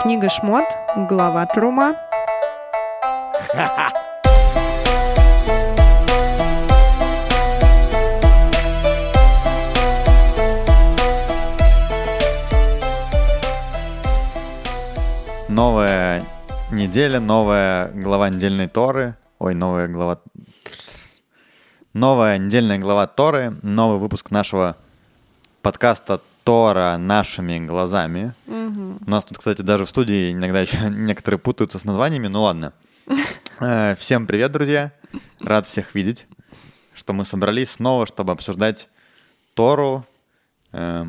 Книга Шмот, глава Трума. Новая неделя, новая глава недельной Торы. Ой, новая глава... Новая недельная глава Торы, новый выпуск нашего подкаста Тора нашими глазами. Мгм. У нас тут, кстати, даже в студии иногда еще некоторые путаются с названиями, ну ладно. Э, Всем привет, друзья. Рад всех видеть, что мы собрались снова, чтобы обсуждать Тору э,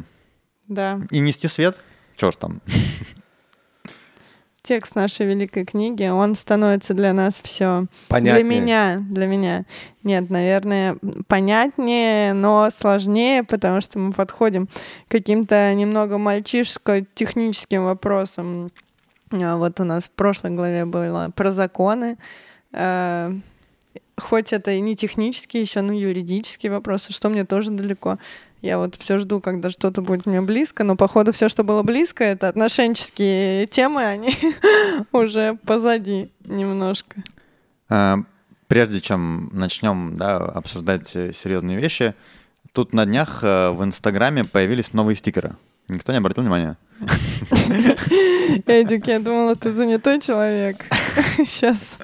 Да, и нести свет. Чё ж там. текст нашей великой книги, он становится для нас все для Понятнее. меня, для меня. Нет, наверное, понятнее, но сложнее, потому что мы подходим к каким-то немного мальчишско-техническим вопросам. А Вот у нас в прошлой главе было про законы. Э, Хоть это и не технические еще, но юридические вопросы, что мне тоже далеко. Я вот все жду, когда что-то будет мне близко, но походу все, что было близко, это отношенческие темы, они уже позади немножко. Э, Прежде чем начнем да, обсуждать э, серьезные вещи, тут на днях э, в Инстаграме появились новые стикеры. Никто не обратил внимания? Эдик, я думала, ты занятой человек. Сейчас.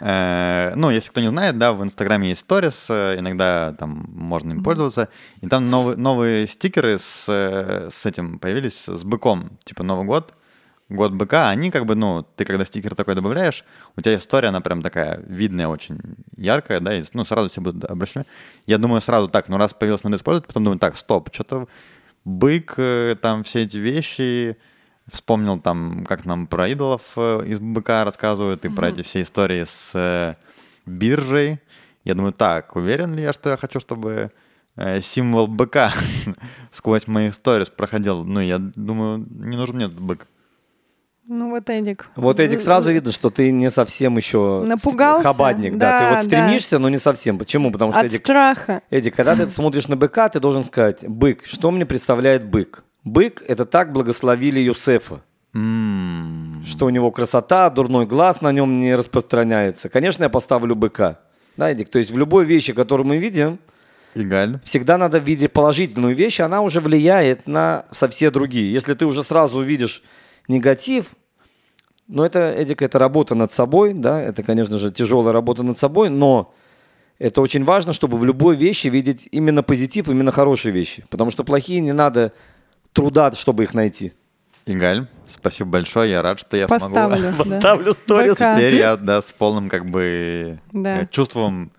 Э, Ну, если кто не знает, да, в Инстаграме есть сторис, э, иногда там можно им пользоваться. И там новые, новые стикеры с, э, с этим появились, с быком. Типа Новый год, год быка. Они как бы, ну, ты когда стикер такой добавляешь, у тебя история, она прям такая видная, очень яркая, да, и, ну, сразу все будут обращены. Я думаю, сразу так, ну, раз появилось, надо использовать, потом думаю, так, стоп, что-то бык, там все эти вещи, вспомнил там, как нам про идолов э, из быка рассказывают, и про эти все истории с э, биржей. Я думаю, так, уверен ли я, что я хочу, чтобы э, символ быка сквозь мои сторис проходил? Ну, я думаю, не нужен мне этот бык. Ну вот Эдик. Вот Эдик сразу видно, что ты не совсем еще Напугался? хабадник, да. Да, Ты вот да. стремишься, но не совсем. Почему? Потому что От Эдик, страха. Эдик, когда ты смотришь на быка, ты должен сказать, бык, что мне представляет бык? Бык — это так благословили Юсефа, М, что у него красота, дурной глаз на нем не распространяется. Конечно, я поставлю быка. Да, Эдик? То есть в любой вещи, которую мы видим, Игаль. всегда надо видеть положительную вещь, она уже влияет на со все другие. Если ты уже сразу увидишь негатив, ну это, Эдик, это работа над собой, да, это, конечно же, тяжелая работа над собой, но это очень важно, чтобы в любой вещи видеть именно позитив, именно хорошие вещи, потому что плохие не надо труда, чтобы их найти. Игаль, спасибо большое, я рад, что я Поставлю. смогу. да. Поставлю сторис. Теперь я, да, с полным как бы Да. э, чувством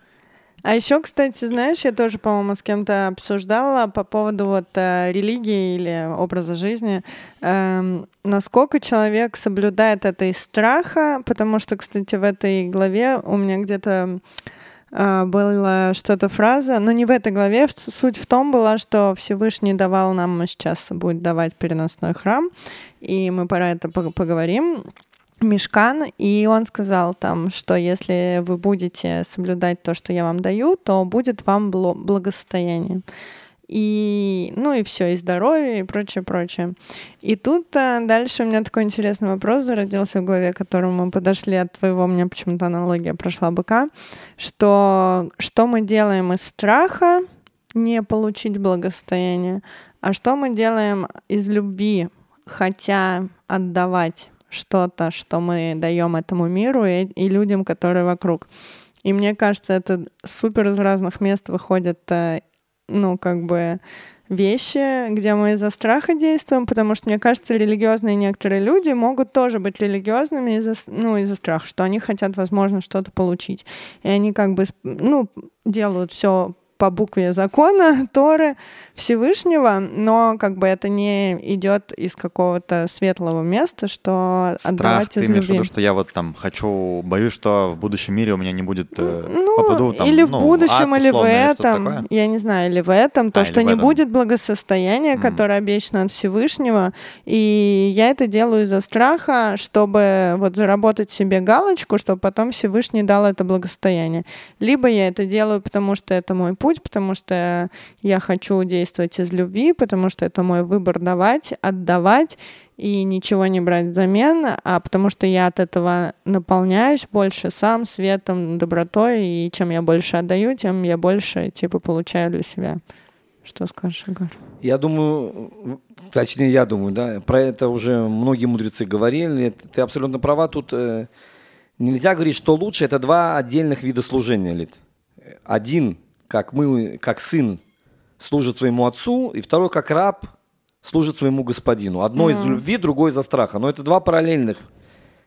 А еще, кстати, знаешь, я тоже, по-моему, с кем-то обсуждала по поводу вот э, религии или образа жизни, эм, насколько человек соблюдает это из страха, потому что, кстати, в этой главе у меня где-то э, была что-то фраза, но не в этой главе, суть в том была, что Всевышний давал нам, сейчас будет давать переносной храм, и мы про это пог- поговорим. Мешкан, и он сказал там, что если вы будете соблюдать то, что я вам даю, то будет вам благосостояние. И, ну и все, и здоровье, и прочее, прочее. И тут а, дальше у меня такой интересный вопрос зародился в голове, к которому мы подошли от твоего, у меня почему-то аналогия прошла быка, что что мы делаем из страха не получить благосостояние, а что мы делаем из любви, хотя отдавать что-то, что мы даем этому миру и, и людям, которые вокруг. И мне кажется, это супер из разных мест выходят, э, ну, как бы вещи, где мы из-за страха действуем, потому что, мне кажется, религиозные некоторые люди могут тоже быть религиозными из-за, ну, из-за страха, что они хотят, возможно, что-то получить. И они как бы, ну, делают все по букве закона Торы Всевышнего, но как бы это не идет из какого-то светлого места, что страх. отдавать Ты из имеешь в любви. виду, что я вот там хочу, боюсь, что в будущем мире у меня не будет э, Ну, попаду там, или в ну, будущем, ад, или в условно, или что-то этом, такое. я не знаю, или в этом, то, А, что или в не этом. будет благосостояния, которое обещано от Всевышнего, и я это делаю из-за страха, чтобы вот заработать себе галочку, чтобы потом Всевышний дал это благосостояние. Либо я это делаю, потому что это мой путь, путь, потому что я хочу действовать из любви, потому что это мой выбор давать, отдавать и ничего не брать взамен, а потому что я от этого наполняюсь больше сам светом, добротой, и чем я больше отдаю, тем я больше, типа, получаю для себя. Что скажешь, Игорь? Я думаю, точнее, я думаю, да, про это уже многие мудрецы говорили. Ты абсолютно права. Тут э, нельзя говорить, что лучше. Это два отдельных вида служения, Лид. Один, как мы, как сын, служит своему отцу, и второй, как раб, служит своему господину. Одно mm. из любви, другое из-за страха. Но это два параллельных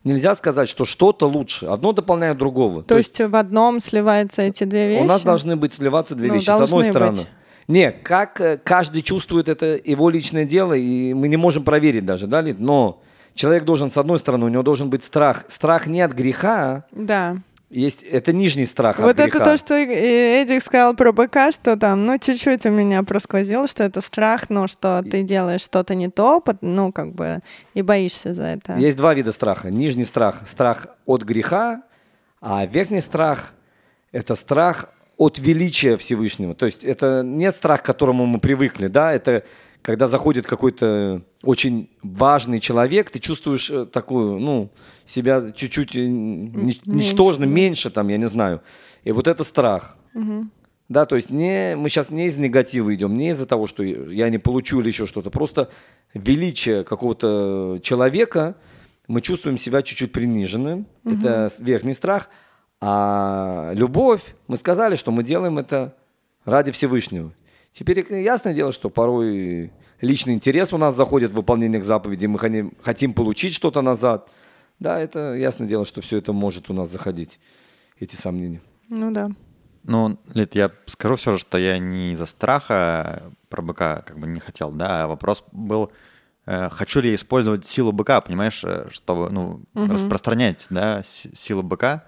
нельзя сказать, что что-то лучше. Одно дополняет другого. То, То есть, есть в одном сливаются эти две вещи? У нас должны быть сливаться две ну, вещи. С одной стороны. Быть. Не, как э, каждый чувствует это его личное дело, и мы не можем проверить даже, да, Лид? Но человек должен, с одной стороны, у него должен быть страх. Страх не от греха, да. Есть, это нижний страх Вот от греха. это то, что Эдик сказал про быка, что там, ну, чуть-чуть у меня просквозило, что это страх, но что ты делаешь что-то не то, ну, как бы, и боишься за это. Есть два вида страха. Нижний страх – страх от греха, а верхний страх – это страх от величия Всевышнего. То есть это не страх, к которому мы привыкли, да, это когда заходит какой-то очень важный человек, ты чувствуешь э, такую, ну, себя чуть-чуть э, ничтожно, меньше, меньше там, я не знаю. И вот это страх. Угу. Да, то есть не, мы сейчас не из негатива идем, не из-за того, что я не получу или еще что-то. Просто величие какого-то человека, мы чувствуем себя чуть-чуть приниженным. Угу. Это верхний страх. А любовь, мы сказали, что мы делаем это ради Всевышнего. Теперь ясное дело, что порой личный интерес у нас заходит в выполнение заповедей, мы хотим получить что-то назад. Да, это ясное дело, что все это может у нас заходить, эти сомнения. Ну да. Ну, Лид, я скажу все же, что я не из-за страха про быка как бы не хотел, да, а вопрос был, э, хочу ли я использовать силу быка, понимаешь, э, чтобы, ну, угу. распространять, да, силу быка.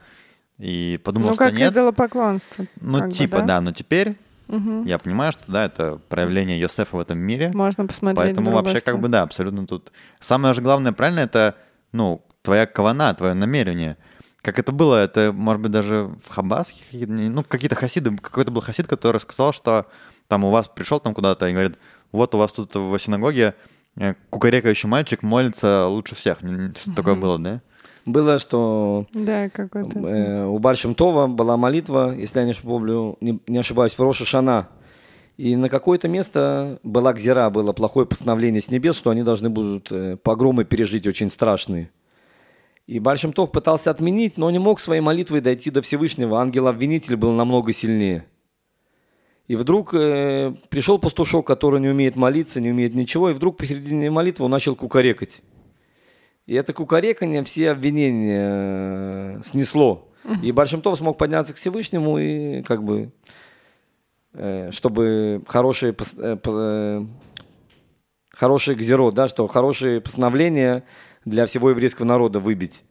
И подумал, ну, что как нет. идолопоклонство. Ну, типа, бы, да? да, но теперь угу. я понимаю, что, да, это проявление Йосефа в этом мире. Можно посмотреть Поэтому вообще, как бы, да, абсолютно тут... Самое же главное, правильно, это, ну, твоя кавана, твое намерение. Как это было, это, может быть, даже в Хабаске, ну, какие-то хасиды, какой-то был хасид, который сказал, что там у вас пришел там куда-то и говорит, вот у вас тут в синагоге э, кукарекающий мальчик молится лучше всех. Такое было, да? Было, что да. Э, у Бальшем Това была молитва, если я не, помню, не, не ошибаюсь, в Роша Шана. И на какое-то место была гзира, было плохое постановление с небес, что они должны будут э, погромы пережить очень страшные. И Бальшем Тов пытался отменить, но не мог своей молитвой дойти до Всевышнего. Ангел-обвинитель был намного сильнее. И вдруг э, пришел пастушок, который не умеет молиться, не умеет ничего, и вдруг посередине молитвы он начал кукарекать. И это кукарекание все обвинения э, снесло. И Большимтов смог подняться к Всевышнему и как бы, э, чтобы хорошие, э, хорошие гзеро, да, что хорошие постановления для всего еврейского народа выбить.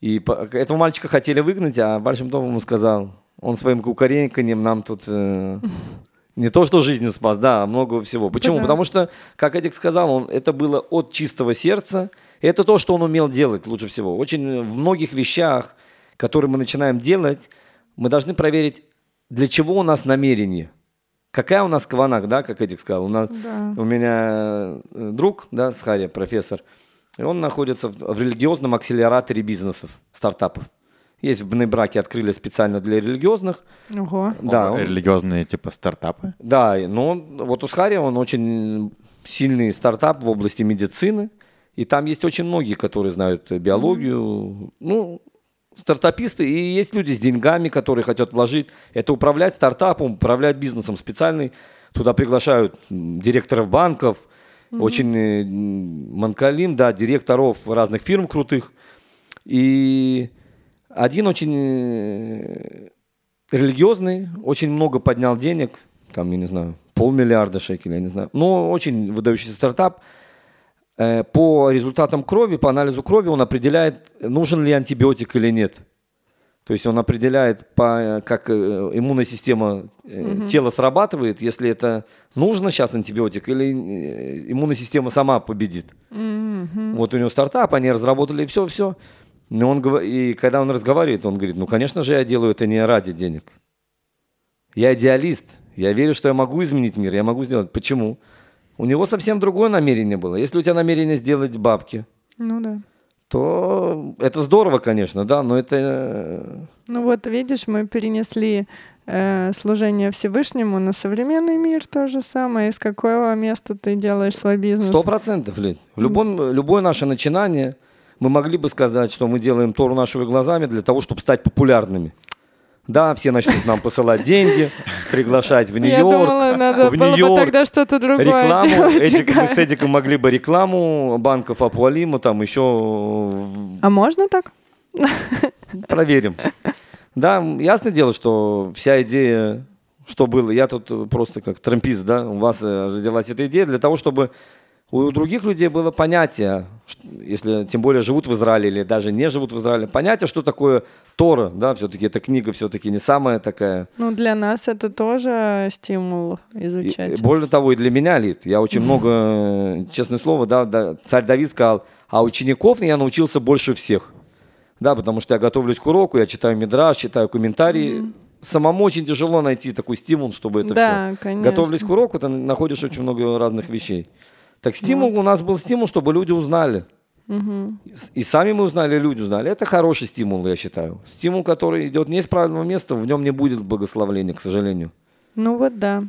И этого мальчика хотели выгнать, а Большимтов ему сказал, он своим кукареканием нам тут не то, что жизнь спас, да, а много всего. Почему? Да. Потому что, как Эдик сказал, он, это было от чистого сердца. Это то, что он умел делать лучше всего. Очень в многих вещах, которые мы начинаем делать, мы должны проверить, для чего у нас намерение. Какая у нас кванак, да, как Эдик сказал. У, нас, да. у меня э, друг, да, Схария, профессор, и он находится в, в религиозном акселераторе бизнесов, стартапов. Есть в Бнебраке, открыли специально для религиозных. Ого. Да, он, религиозные типа стартапы? Да, но вот у Схари он очень сильный стартап в области медицины. И там есть очень многие, которые знают биологию. Mm-hmm. Ну, стартаписты, и есть люди с деньгами, которые хотят вложить. Это управлять стартапом, управлять бизнесом специальный. Туда приглашают директоров банков, mm-hmm. очень э, манкалим, да, директоров разных фирм крутых. И один очень э, религиозный, очень много поднял денег, там, я не знаю, полмиллиарда шекелей, я не знаю. Но очень выдающийся стартап. Э, по результатам крови, по анализу крови он определяет, нужен ли антибиотик или нет. То есть он определяет, по, как э, иммунная система угу. тела срабатывает, если это нужно сейчас антибиотик, или иммунная система сама победит. Угу. Вот у него стартап, они разработали все-все. Но он, и когда он разговаривает, он говорит, ну, конечно же, я делаю это не ради денег. Я идеалист. Я верю, что я могу изменить мир, я могу сделать. Почему? У него совсем другое намерение было. Если у тебя намерение сделать бабки, Ну да. то это здорово, конечно, да, но это... э, Ну вот, видишь, мы перенесли э, служение Всевышнему на современный мир то же самое. Из какого места ты делаешь свой бизнес? Сто процентов, Лид. В любом, любое наше начинание, мы могли бы сказать, что мы делаем Тору нашими глазами для того, чтобы стать популярными. Да, все начнут нам посылать деньги, приглашать в Я Нью-Йорк, думала, надо в было бы Нью-Йорк, тогда что-то другое рекламу. делать. Эдик, мы с Эдиком могли бы рекламу банков Апуалима, там еще в- А можно так? проверим. Да, ясное дело, что вся идея, что было, я тут просто как трампист, да, у вас э, родилась эта идея для того, чтобы у других людей было понятие, если тем более живут в Израиле или даже не живут в Израиле, понятие, что такое Тора, да, все-таки эта книга все-таки не самая такая. Ну, для нас это тоже стимул изучать. и более того, и для меня, Лид, я очень много, честное слово, да, да, царь Давид сказал, а учеников я научился больше всех. Да, потому что я готовлюсь к уроку, я читаю мидраж, читаю комментарии. Самому очень тяжело найти такой стимул, чтобы это Да, все. конечно. Готовлюсь к уроку, ты находишь очень много разных вещей. Так стимул у нас был стимул, чтобы люди узнали. Мгм. И сами мы узнали, и люди узнали. Это хороший стимул, я считаю. Стимул, который идет не из правильного места, в нем не будет благословления, к сожалению. Ну вот да.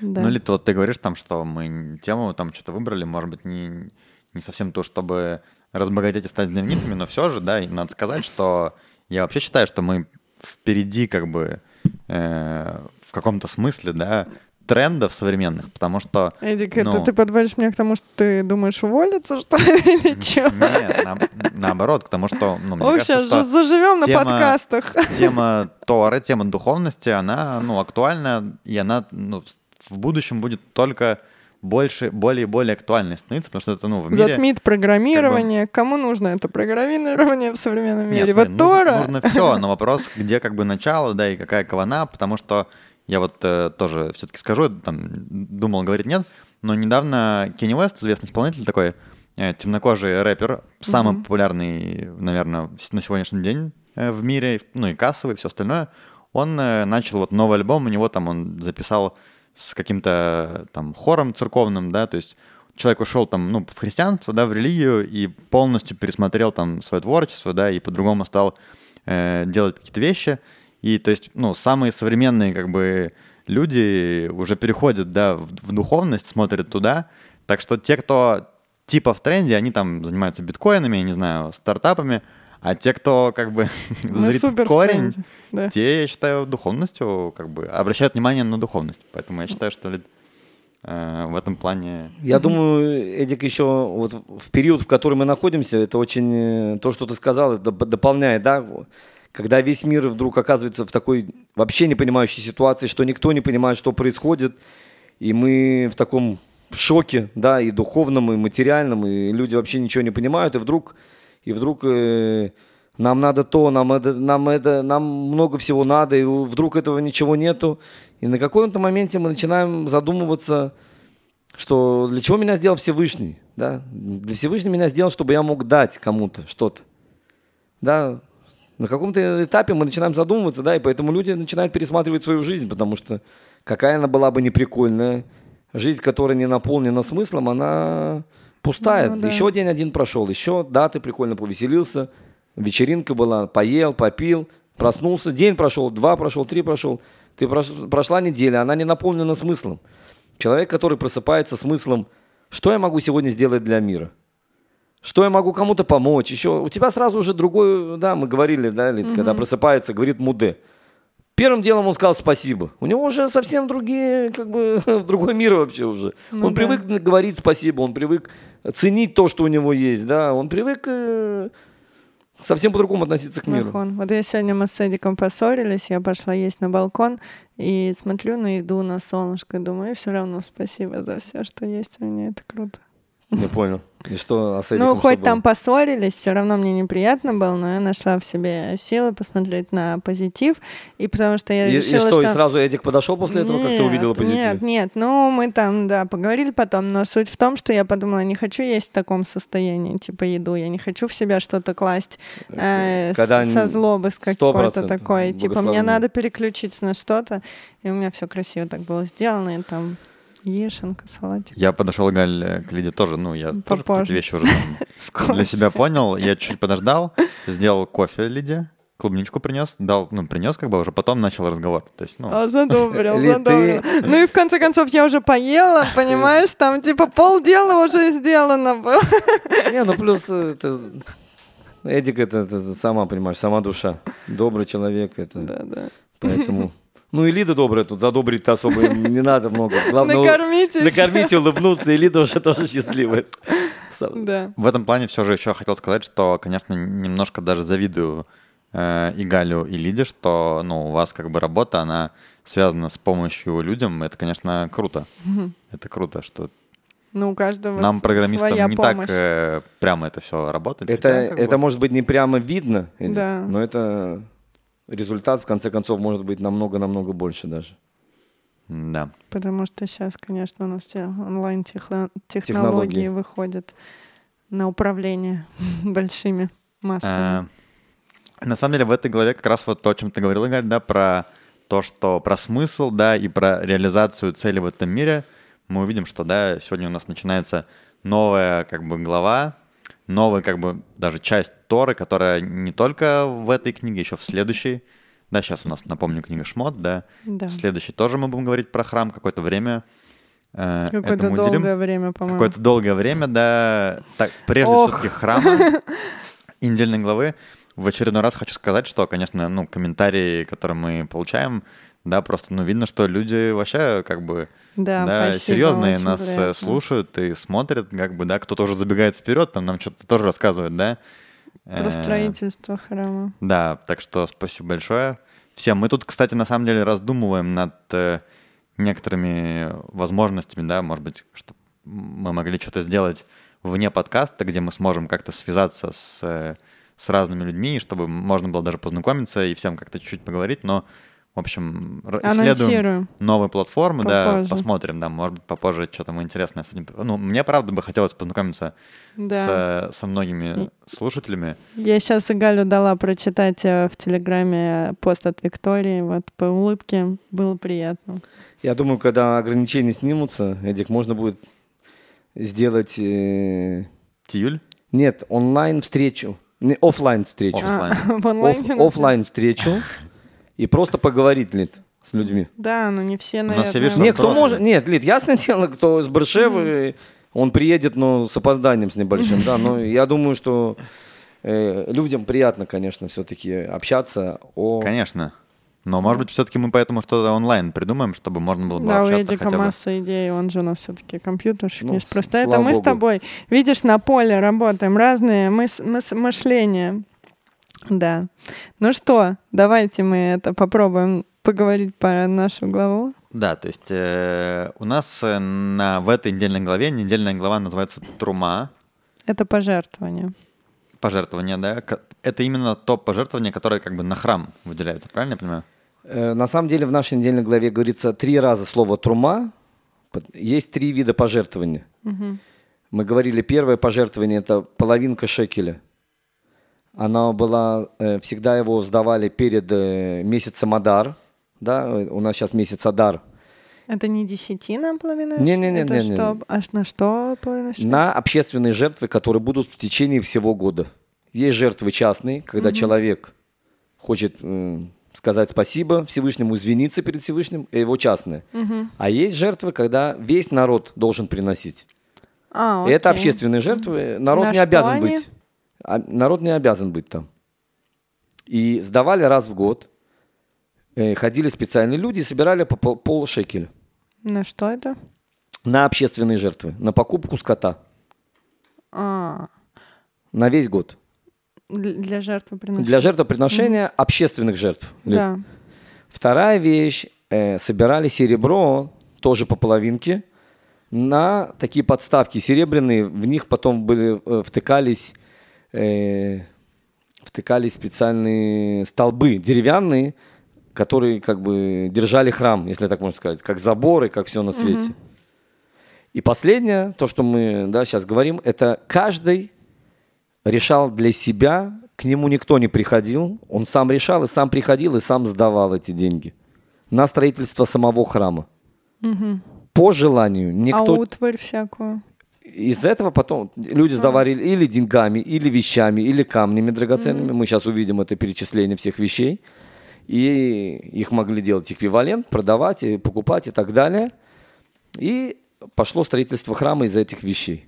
Да. Ну, или ты, вот ты говоришь там, что мы тему там что-то выбрали, может быть, не, не совсем то, чтобы разбогатеть и стать знаменитыми, но все же, да, и надо сказать, что я вообще считаю, что мы впереди как бы э, в каком-то смысле, да, трендов современных, потому что... Эдик, это ну, ты подводишь меня к тому, что ты думаешь уволиться, что ли, или что? Нет, на- наоборот, к тому, что, ну, мне Ох, кажется, сейчас что заживем на тема- подкастах. тема Торы, тема духовности, она, ну, актуальна, и она, ну, в- будущем будет только больше, более и более актуальной становиться, потому что это, ну, в мире... Затмит программирование. Кому нужно это программирование в современном Нет, мире? смотри, Вот Тора. Нужно, все, но вопрос, где как бы начало, да, и какая кавана, потому что я вот э, тоже все-таки скажу, там, думал, говорить нет, но недавно Кенни Уэст, известный исполнитель такой, э, темнокожий рэпер, самый Мгм. популярный, наверное, на сегодняшний день э, в мире, ну и кассовый, и все остальное, он э, начал вот новый альбом, у него там он записал с каким-то там хором церковным, да, то есть человек ушел там, ну, в христианство, да, в религию и полностью пересмотрел там свое творчество, да, и по-другому стал э, делать какие-то вещи. И то есть, ну, самые современные как бы люди уже переходят, да, в, в духовность, смотрят туда. Так что те, кто типа в тренде, они там занимаются биткоинами, я не знаю, стартапами, а те, кто как бы зрит супер в в корень, тренде, да. те, я считаю, духовностью как бы обращают внимание на духовность. Поэтому я считаю, что ли, э, в этом плане... Я думаю, Эдик, еще вот в период, в который мы находимся, это очень э, то, что ты сказал, это доп- дополняет, да, когда весь мир вдруг оказывается в такой вообще не понимающей ситуации, что никто не понимает, что происходит, и мы в таком шоке, да, и духовном, и материальном, и люди вообще ничего не понимают, и вдруг, и вдруг э, нам надо то, нам это, нам это, нам много всего надо, и вдруг этого ничего нету, и на каком-то моменте мы начинаем задумываться, что для чего меня сделал Всевышний, да? Для Всевышний меня сделал, чтобы я мог дать кому-то что-то, да? На каком-то этапе мы начинаем задумываться, да, и поэтому люди начинают пересматривать свою жизнь, потому что какая она была бы неприкольная, жизнь, которая не наполнена смыслом, она пустая. Ну да. Еще день один прошел, еще, да, ты прикольно повеселился, вечеринка была, поел, попил, проснулся, день прошел, два прошел, три прошел, ты прош- прошла неделя, она не наполнена смыслом. Человек, который просыпается смыслом, что я могу сегодня сделать для мира? Что я могу кому-то помочь? Еще у тебя сразу уже другой, да, мы говорили, да, Лид, когда просыпается, говорит Муде. Первым делом он сказал спасибо. У него уже совсем другие, как бы, другой мир вообще уже. Ну он да. привык говорить спасибо, он привык ценить то, что у него есть, да, он привык э, совсем по-другому относиться к миру. Нахон. Вот я сегодня мы с Эдиком поссорились, я пошла есть на балкон и смотрю на еду, на солнышко, думаю, все равно спасибо за все, что есть у меня, это круто. Не понял. И что, а с Ну, Эдиком что хоть было? там поссорились, все равно мне неприятно было, но я нашла в себе силы посмотреть на позитив, и потому что я И, и решила, что, и сразу Эдик подошел после этого, как ты Нет, увидела позитив? Нет, нет, ну мы там, да, поговорили потом, но суть в том, что я подумала, не хочу есть в таком состоянии, типа еду, я не хочу в себя что-то класть э, с- Когда со н- злобы, с 100% какой-то такой, типа мне надо переключиться на что-то, и у меня все красиво так было сделано, и там яишенка, салатик. Я подошел, Галь, к Лиде тоже, ну, я тоже Попозже. какие-то вещи уже там для себя понял. Я чуть подождал, сделал кофе Лиде, клубничку принес, дал, ну, принес как бы уже, потом начал разговор. То есть, ну, А, задобрил, Ли, задобрил. Ну и в конце концов я уже поела, понимаешь, там типа полдела уже сделано было. Не, ну плюс э, это... Эдик это, это сама, понимаешь, сама душа. Добрый человек это. Да, да. Поэтому... Ну и Лида добрая тут, задобрить-то особо не надо много. Главное, всё. накормить, улыбнуться, и Лида уже тоже счастливая. Да. в этом плане все же еще хотел сказать, что, конечно, немножко даже завидую э, и Галю, и Лиде, что, ну, у вас как бы работа, она связана с помощью людям. Это, конечно, круто. Это круто, что Ну, у каждого нам, программистам, своя не помощь. так э, прямо это все работает. Это, Хотя, это бы, может быть не прямо видно, Да. но это результат, в конце концов, может быть намного-намного больше даже. Да. Потому что сейчас, конечно, у нас все онлайн-технологии Технологии. выходят на управление большими массами. Э, На самом деле в этой главе как раз вот то, о чем ты говорила, Галь, да, про то, что про смысл, да, и про реализацию цели в этом мире, мы увидим, что, да, сегодня у нас начинается новая, как бы, глава, новая, как бы, даже часть Торы, которая не только в этой книге, еще в следующей, да, сейчас у нас, напомню, книга Шмот, да, Да. в следующей тоже мы будем говорить про храм какое-то время, э, Какое-то этому уделим. долгое время, по-моему. Какое-то долгое время, да. Так, прежде Ох. все-таки храма и недельной главы. В очередной раз хочу сказать, что, конечно, ну, комментарии, которые мы получаем, да, просто, ну, видно, что люди вообще, как бы, Да, да, спасибо, серьезные нас э, приятно. слушают и смотрят, как бы, да, кто-то уже забегает вперед, там нам что-то тоже рассказывает, да. Про Э, строительство храма. да, так что спасибо большое всем. Мы тут, кстати, на самом деле раздумываем над э, некоторыми возможностями, да, может быть, что мы могли что-то сделать вне подкаста, где мы сможем как-то связаться с, с разными людьми, чтобы можно было даже познакомиться и всем как-то чуть-чуть поговорить, но, в общем, исследуем новые платформы, да, Попозже. посмотрим, да, может быть, попозже что-то мы интересное с этим. Ну, мне, правда, бы хотелось познакомиться Да. с, со многими слушателями. Я сейчас и Галю дала прочитать э, в Телеграме пост от Виктории. Вот по улыбке было приятно. Я думаю, когда ограничения снимутся, Эдик, можно будет сделать... э, Тиюль? нет, онлайн-встречу. Не, оффлайн встречу. Оффлайн. А, в онлайне. Оф- оффлайн встречу и просто поговорить, Лид, с людьми. Да, но не все, У наверное. нас, я вижу, Нет, кто может... Нет, Лид, ясное дело, кто из Баршевы, он приедет, но с опозданием с небольшим, да. Но я думаю, что э, людям приятно, конечно, все-таки общаться о... Конечно. Но, может быть, все-таки мы поэтому что-то онлайн придумаем, чтобы можно было бы Да, у общаться Эдика хотя бы. масса идей, он же у нас все-таки компьютерщик. Ну, есть с- просто это мы с богу. тобой, видишь, на поле работаем, разные мыс- мыс- мышления. Да. Ну что, давайте мы это попробуем поговорить про нашу главу. Да, то есть э, у нас э, на, в этой недельной главе, недельная глава называется «Трума», Это пожертвование. пожертвование, да? Это именно то пожертвование, которое как бы на храм выделяется, правильно я понимаю? Э, На самом деле в нашей недельной главе говорится три раза слово «трума». Есть три вида пожертвования. Мгм. Мы говорили, первое пожертвование – это половинка шекеля. Она была, э, всегда его сдавали перед э, месяцем Адар. Да, у нас сейчас месяц Адар. Это не десятина половина? Не-не-не, Это не-не. что? Аж на что половина? На общественные жертвы, которые будут в течение всего года. Есть жертвы частные, когда человек хочет э, сказать спасибо Всевышнему, извиниться перед Всевышним, и его частные. Мгм. А есть жертвы, когда весь народ должен приносить. А, И это общественные жертвы. Народ На не обязан они? быть. А народ не обязан быть там. И сдавали раз в год. Э, Ходили специальные люди и собирали по пол, пол шекеля На что это? на общественные жертвы, на покупку скота А, на весь год. для жертвоприношения. Для жертвоприношения общественных жертв. Да. Вторая вещь. э, собирали серебро, тоже по половинке, на такие подставки серебряные, в них потом были, э, втыкались, э, втыкались специальные столбы деревянные, которые как бы держали храм, если так можно сказать, как заборы, как все на свете. И последнее, то, что мы да, сейчас говорим, это каждый решал для себя, к нему никто не приходил, он сам решал и сам приходил и сам сдавал эти деньги на строительство самого храма. По желанию никто... А утварь всякую. Из этого потом люди сдавали или деньгами, или вещами, или камнями драгоценными. Мы сейчас увидим это перечисление всех вещей. И их могли делать эквивалент, продавать, и покупать и так далее. И пошло строительство храма из этих вещей.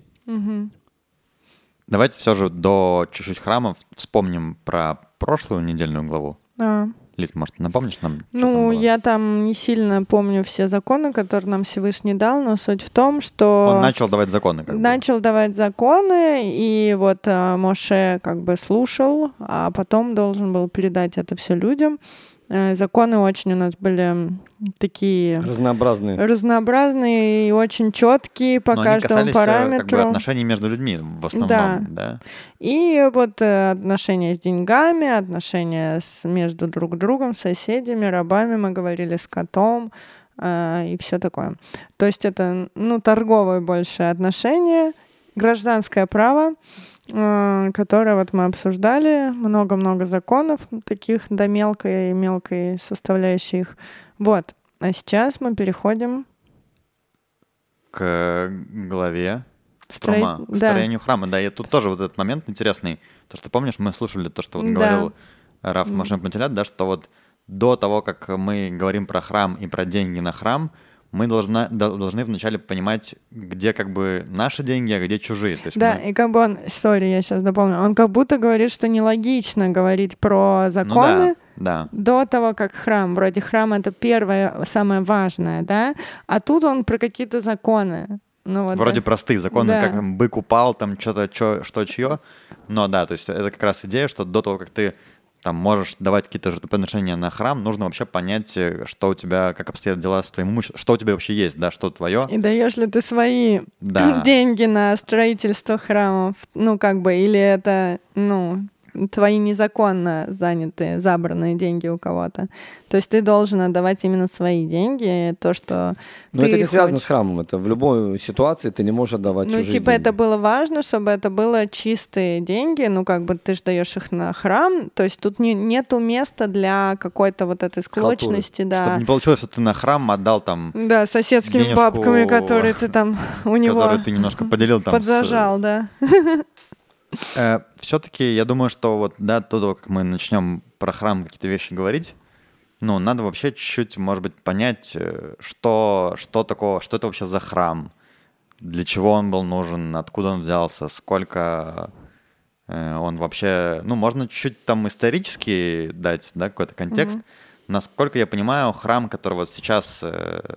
Давайте все же до чуть-чуть храмов вспомним про прошлую недельную главу. А. Лид, может, напомнишь нам? там Ну, было? я там не сильно помню все законы, которые нам Всевышний дал, но суть в том, что... Он начал давать законы. Как бы. начал давать законы, и вот а, Моше как бы слушал, а потом должен был передать это все людям. Э, Законы очень у нас были такие Разнообразные. разнообразные и очень четкие по Но они каждому касались э, как параметру. бы, отношений между людьми в основном. Да. Да. И вот э, отношения с деньгами, отношения с, между друг другом, соседями, рабами, мы говорили, с котом э, и все такое. То есть это, ну, торговые больше отношения, гражданское право, э, которое вот мы обсуждали, много-много законов таких до мелкой и мелкой составляющей их. Вот. А сейчас мы переходим К главе храма, к да. строению храма. Да, и тут тоже вот этот момент интересный. То, что помнишь, мы слушали то, что вот Да. говорил Раф Пантелят, да, что вот до того, как мы говорим про храм и про деньги на храм, мы должна, дол- должны вначале понимать, где как бы наши деньги, а где чужие. То есть Да, мы- и как бы он, сори, я сейчас дополню, он как будто говорит, что нелогично говорить про ну законы да, да. до того, как храм. Вроде храм это первое, самое важное, да? А тут он про какие-то законы. Ну, вот, Вроде да. простые законы, Да. как там бык упал, там что-то, чё, что чье. Но да, то есть это как раз идея, что до того, как ты там можешь давать какие-то жертвоприношения на храм, нужно вообще понять, э, что у тебя, как обстоят дела с твоим имуществом, что у тебя вообще есть, да, что твое. И даешь ли ты свои Да. деньги на строительство храмов? Ну, как бы, или это, ну, твои незаконно занятые, забранные деньги у кого-то. То есть ты должен отдавать именно свои деньги, то, что Но ты это не связано хочешь. с храмом. Это в любой ситуации ты не можешь отдавать Ну, чужие типа, деньги. это было важно, чтобы это было чистые деньги, ну, как бы ты же даешь их на храм, то есть тут не, нету места для какой-то вот этой склочности, да. Чтобы не получилось, что ты на храм отдал там, Да, соседскими денежку, бабками, которые ты там у него который ты немножко поделил там. с- подзажал, да. все-таки я думаю, что вот да, до того, как мы начнем про храм какие-то вещи говорить, ну, надо вообще чуть-чуть, может быть, понять, э, что, что такого, что это вообще за храм, для чего он был нужен, откуда он взялся, сколько э, он вообще... Ну, можно чуть-чуть там исторически дать, да, какой-то контекст. Насколько я понимаю, храм, который вот сейчас э,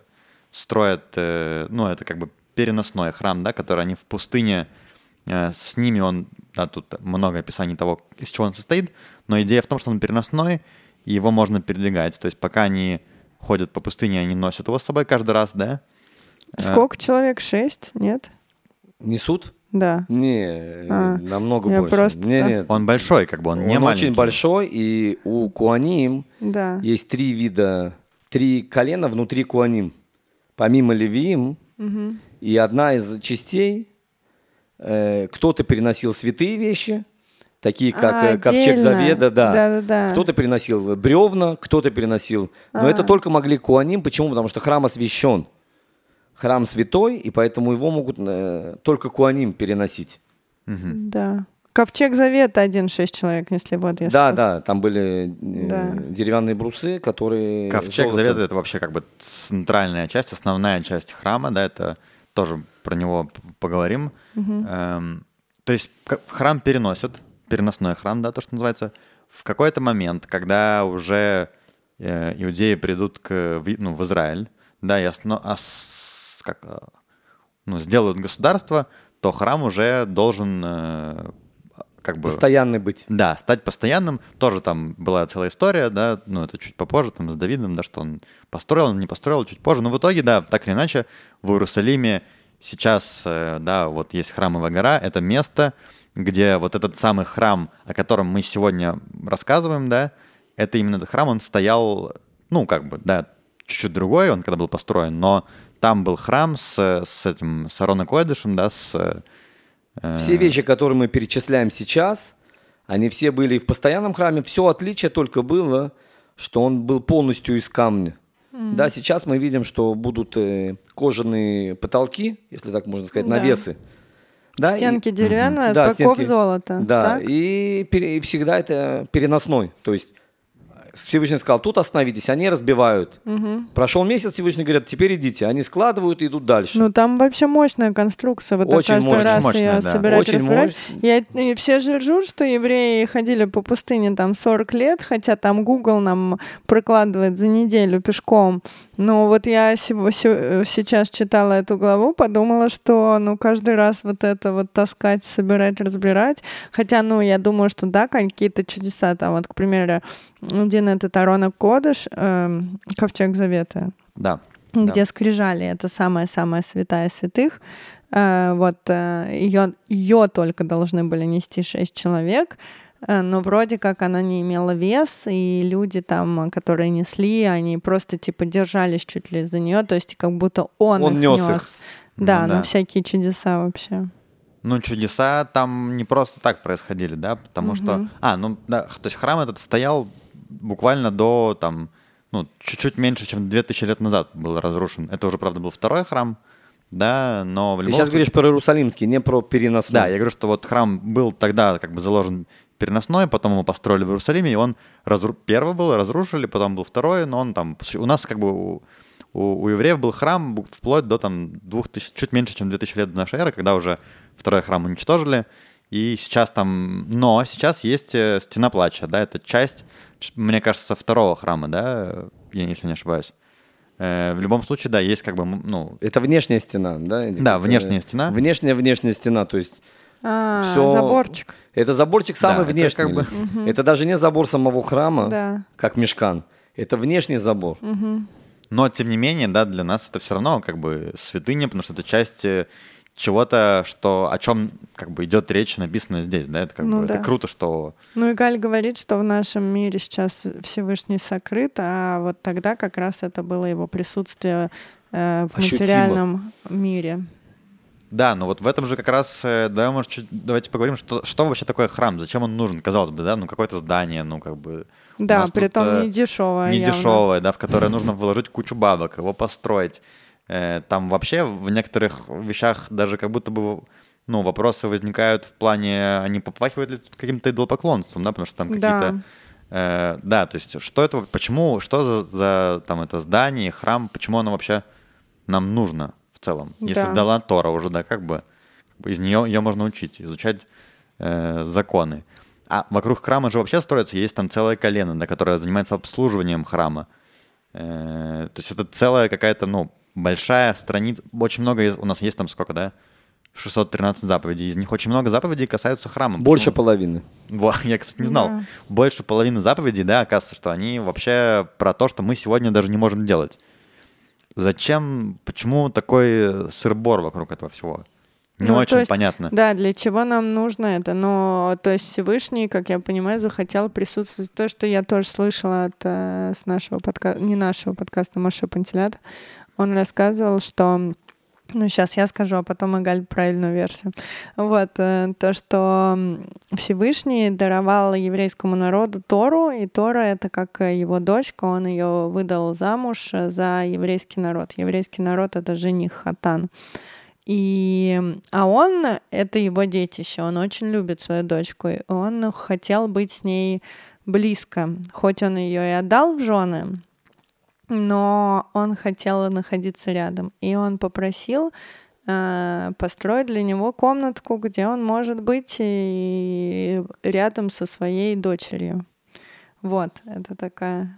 строят, э, ну, это как бы переносной храм, да, который они в пустыне Э, С ними он, да, тут много описаний того, из чего он состоит, но идея в том, что он переносной, и его можно передвигать. То есть пока они ходят по пустыне, они носят его с собой каждый раз, да? Э, Сколько человек? Шесть? Нет? Несут? Да. Не, А, намного больше. просто не, так. нет. Он большой, как бы, он, не Он маленький. очень большой, и у Куаним Да. есть три вида, три колена внутри Куаним. Помимо Левиим, Мгм. и одна из частей, э, кто-то переносил святые вещи, такие как А, э, ковчег отдельно. заведа, да. Да-да-да. Кто-то переносил бревна, кто-то переносил. Но А. это только могли Куаним. Почему? Потому что храм освящен. Храм святой, и поэтому его могут э, только Куаним переносить. Да. Ковчег Завета один шесть человек несли, вот я Да, да, там были э, Да. деревянные брусы, которые... Ковчег золото- Завета — это вообще как бы центральная часть, основная часть храма, да, это тоже про него поговорим. Эм, то есть храм переносят, переносной храм, да, то, что называется, в какой-то момент, когда уже э, иудеи придут к, ну, в Израиль, да, и осно- ос- как, э, ну, сделают государство, то храм уже должен э, как бы... Постоянный быть. Да, стать постоянным. Тоже там была целая история, да, ну это чуть попозже, там с Давидом, да, что он построил, он не построил, чуть позже. Но в итоге, да, так или иначе, в Иерусалиме сейчас, э, да, вот есть храмовая гора, это место, где вот этот самый храм, о котором мы сегодня рассказываем, да, это именно этот храм, он стоял, ну, как бы, да, чуть-чуть другой, он когда был построен, но там был храм с, с этим, с Арона Койдышем, да, с... Э... Все вещи, которые мы перечисляем сейчас, они все были в постоянном храме. Все отличие только было, что он был полностью из камня. Mm. Да, сейчас мы видим, что будут э, кожаные потолки, если так можно сказать, да. навесы. Да, стенки и, деревянные, угу. да, стенки, золота. Да, так? и, и всегда это переносной. То есть Всевышний сказал, тут остановитесь, они разбивают. Угу. Прошел месяц, Всевышний говорят, теперь идите. Они складывают и идут дальше. Ну, там вообще мощная конструкция. Вот Очень каждый мощная. раз мощная, ее да. собирать, Очень разбирать. Я, и все же ржут, что евреи ходили по пустыне там 40 лет, хотя там Google нам прокладывает за неделю пешком. Но вот я сейчас читала эту главу, подумала, что ну каждый раз вот это вот таскать, собирать, разбирать. Хотя, ну, я думаю, что да, какие-то чудеса там, вот, к примеру, один этот Арона Кодыш, э, Ковчег Завета. Да. Где да. скрижали, это самая-самая святая святых. Э, вот э, ее, ее только должны были нести шесть человек, но вроде как она не имела вес, и люди там, которые несли, они просто типа держались чуть ли за нее, то есть как будто он, он их нес. нес. Их. Да, ну, да, ну всякие чудеса вообще. Ну, чудеса там не просто так происходили, да, потому угу. что... А, ну, да, то есть храм этот стоял буквально до там, ну, чуть-чуть меньше, чем 2000 лет назад был разрушен. Это уже, правда, был второй храм, да, но в Ты сейчас случае... говоришь про Иерусалимский, не про переносной. Да, я говорю, что вот храм был тогда как бы заложен переносной, потом его построили в Иерусалиме, и он разру... первый был, разрушили, потом был второй, но он там... У нас как бы у, у, у евреев был храм вплоть до там двух тысяч, чуть меньше, чем 2000 лет до нашей эры, когда уже второй храм уничтожили, и сейчас там... Но сейчас есть э, стена плача, да, это часть мне кажется, второго храма, да, я если не ошибаюсь. Э, в любом случае, да, есть как бы, ну... Это внешняя стена, да? Да, внешняя стена. Внешняя внешняя стена, то есть а, все... заборчик. Это заборчик самый да, внешний. Это, как бы... это даже не забор самого храма, да. как мешкан. Это внешний забор. Угу. Но, тем не менее, да, для нас это все равно как бы святыня, потому что это часть э, чего-то, что о чем как бы идет речь, написано здесь, да, это как ну, бы да. это круто, что. Ну и Галь говорит, что в нашем мире сейчас Всевышний сокрыт, а вот тогда как раз это было его присутствие э, в Ощутимо. материальном мире. Да, но вот в этом же как раз, э, да, может, чуть, давайте поговорим, что, что вообще такое храм, зачем он нужен, казалось бы, да, ну какое-то здание, ну как бы... Да, при том э, не дешевое. Не дешевое, да, в которое нужно вложить кучу бабок, его построить. Э, там вообще в некоторых вещах даже как будто бы ну, вопросы возникают в плане, они попахивают ли тут каким-то идолопоклонством, да, потому что там какие-то... Да. Э, да, то есть что это, почему, что за, за там это здание, храм, почему оно вообще нам нужно в целом? Да. Если дала Тора уже, да, как бы, как бы из нее ее можно учить, изучать э, законы. А вокруг храма же вообще строится, есть там целое колено, да, которое занимается обслуживанием храма. Э, то есть это целая какая-то, ну, большая страница, очень много, у нас есть там сколько, да? 613 заповедей. Из них очень много заповедей касаются храма. Больше Почему? половины. Во, я, кстати, не знал. Да. Больше половины заповедей, да, оказывается, что они вообще про то, что мы сегодня даже не можем делать. Зачем, почему такой сырбор вокруг этого всего? Не ну, очень есть, понятно. Да, для чего нам нужно это? Но, то есть Всевышний, как я понимаю, захотел присутствовать. То, что я тоже слышала от, э, с нашего подкаста, не нашего подкаста, Маша Пантелята, он рассказывал, что ну, сейчас я скажу, а потом Игаль правильную версию. Вот, э, то, что Всевышний даровал еврейскому народу Тору, и Тора — это как его дочка, он ее выдал замуж за еврейский народ. Еврейский народ — это жених Хатан. И, а он — это его детище, он очень любит свою дочку, и он хотел быть с ней близко. Хоть он ее и отдал в жены, но он хотел находиться рядом. И он попросил э, построить для него комнатку, где он может быть и рядом со своей дочерью. Вот, это такая,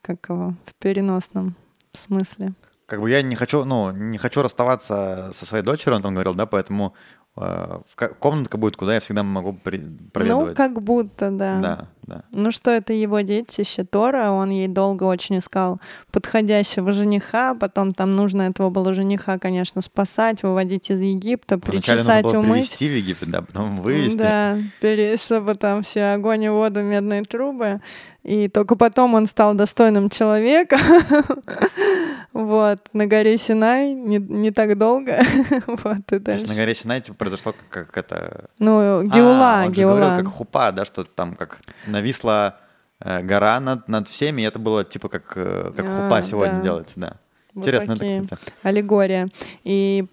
как его, в переносном смысле. Как бы я не хочу, ну, не хочу расставаться со своей дочерью, он там говорил, да, поэтому комнатка будет, куда я всегда могу проведывать. Ну, как будто, да. Да. да. Ну что это его детище Тора, он ей долго очень искал подходящего жениха, потом там нужно этого было жениха, конечно, спасать, выводить из Египта, причесать, нужно было умыть. в Египет, да, потом вывести. Да, чтобы там все огонь и воду, медные трубы. И только потом он стал достойным человека. Вот, на горе Синай не, не так долго. Вот, и То есть на дальше. горе Синай типа, произошло как, как это... Ну, Геула, А, он же Геула. говорил, как хупа, да, что там как нависла э, гора над, над всеми, и это было типа как, э, как А, хупа сегодня да. делается, да. Вот Интересно такие. это, кстати. аллегория. И,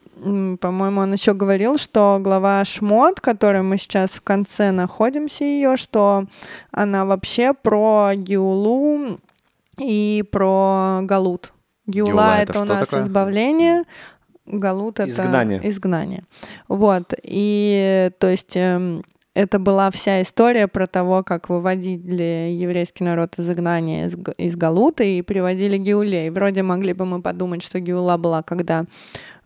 по-моему, он еще говорил, что глава Шмот, которой мы сейчас в конце находимся ее, что она вообще про Геулу и про Галут. Геула, Геула это это, у нас такое? избавление, Галут это Изгнание. изгнание. Вот. И то есть эм, это была вся история про того, как выводили еврейский народ из изгнания из, из Галута и приводили Геуле. И вроде могли бы мы подумать, что Геула была, когда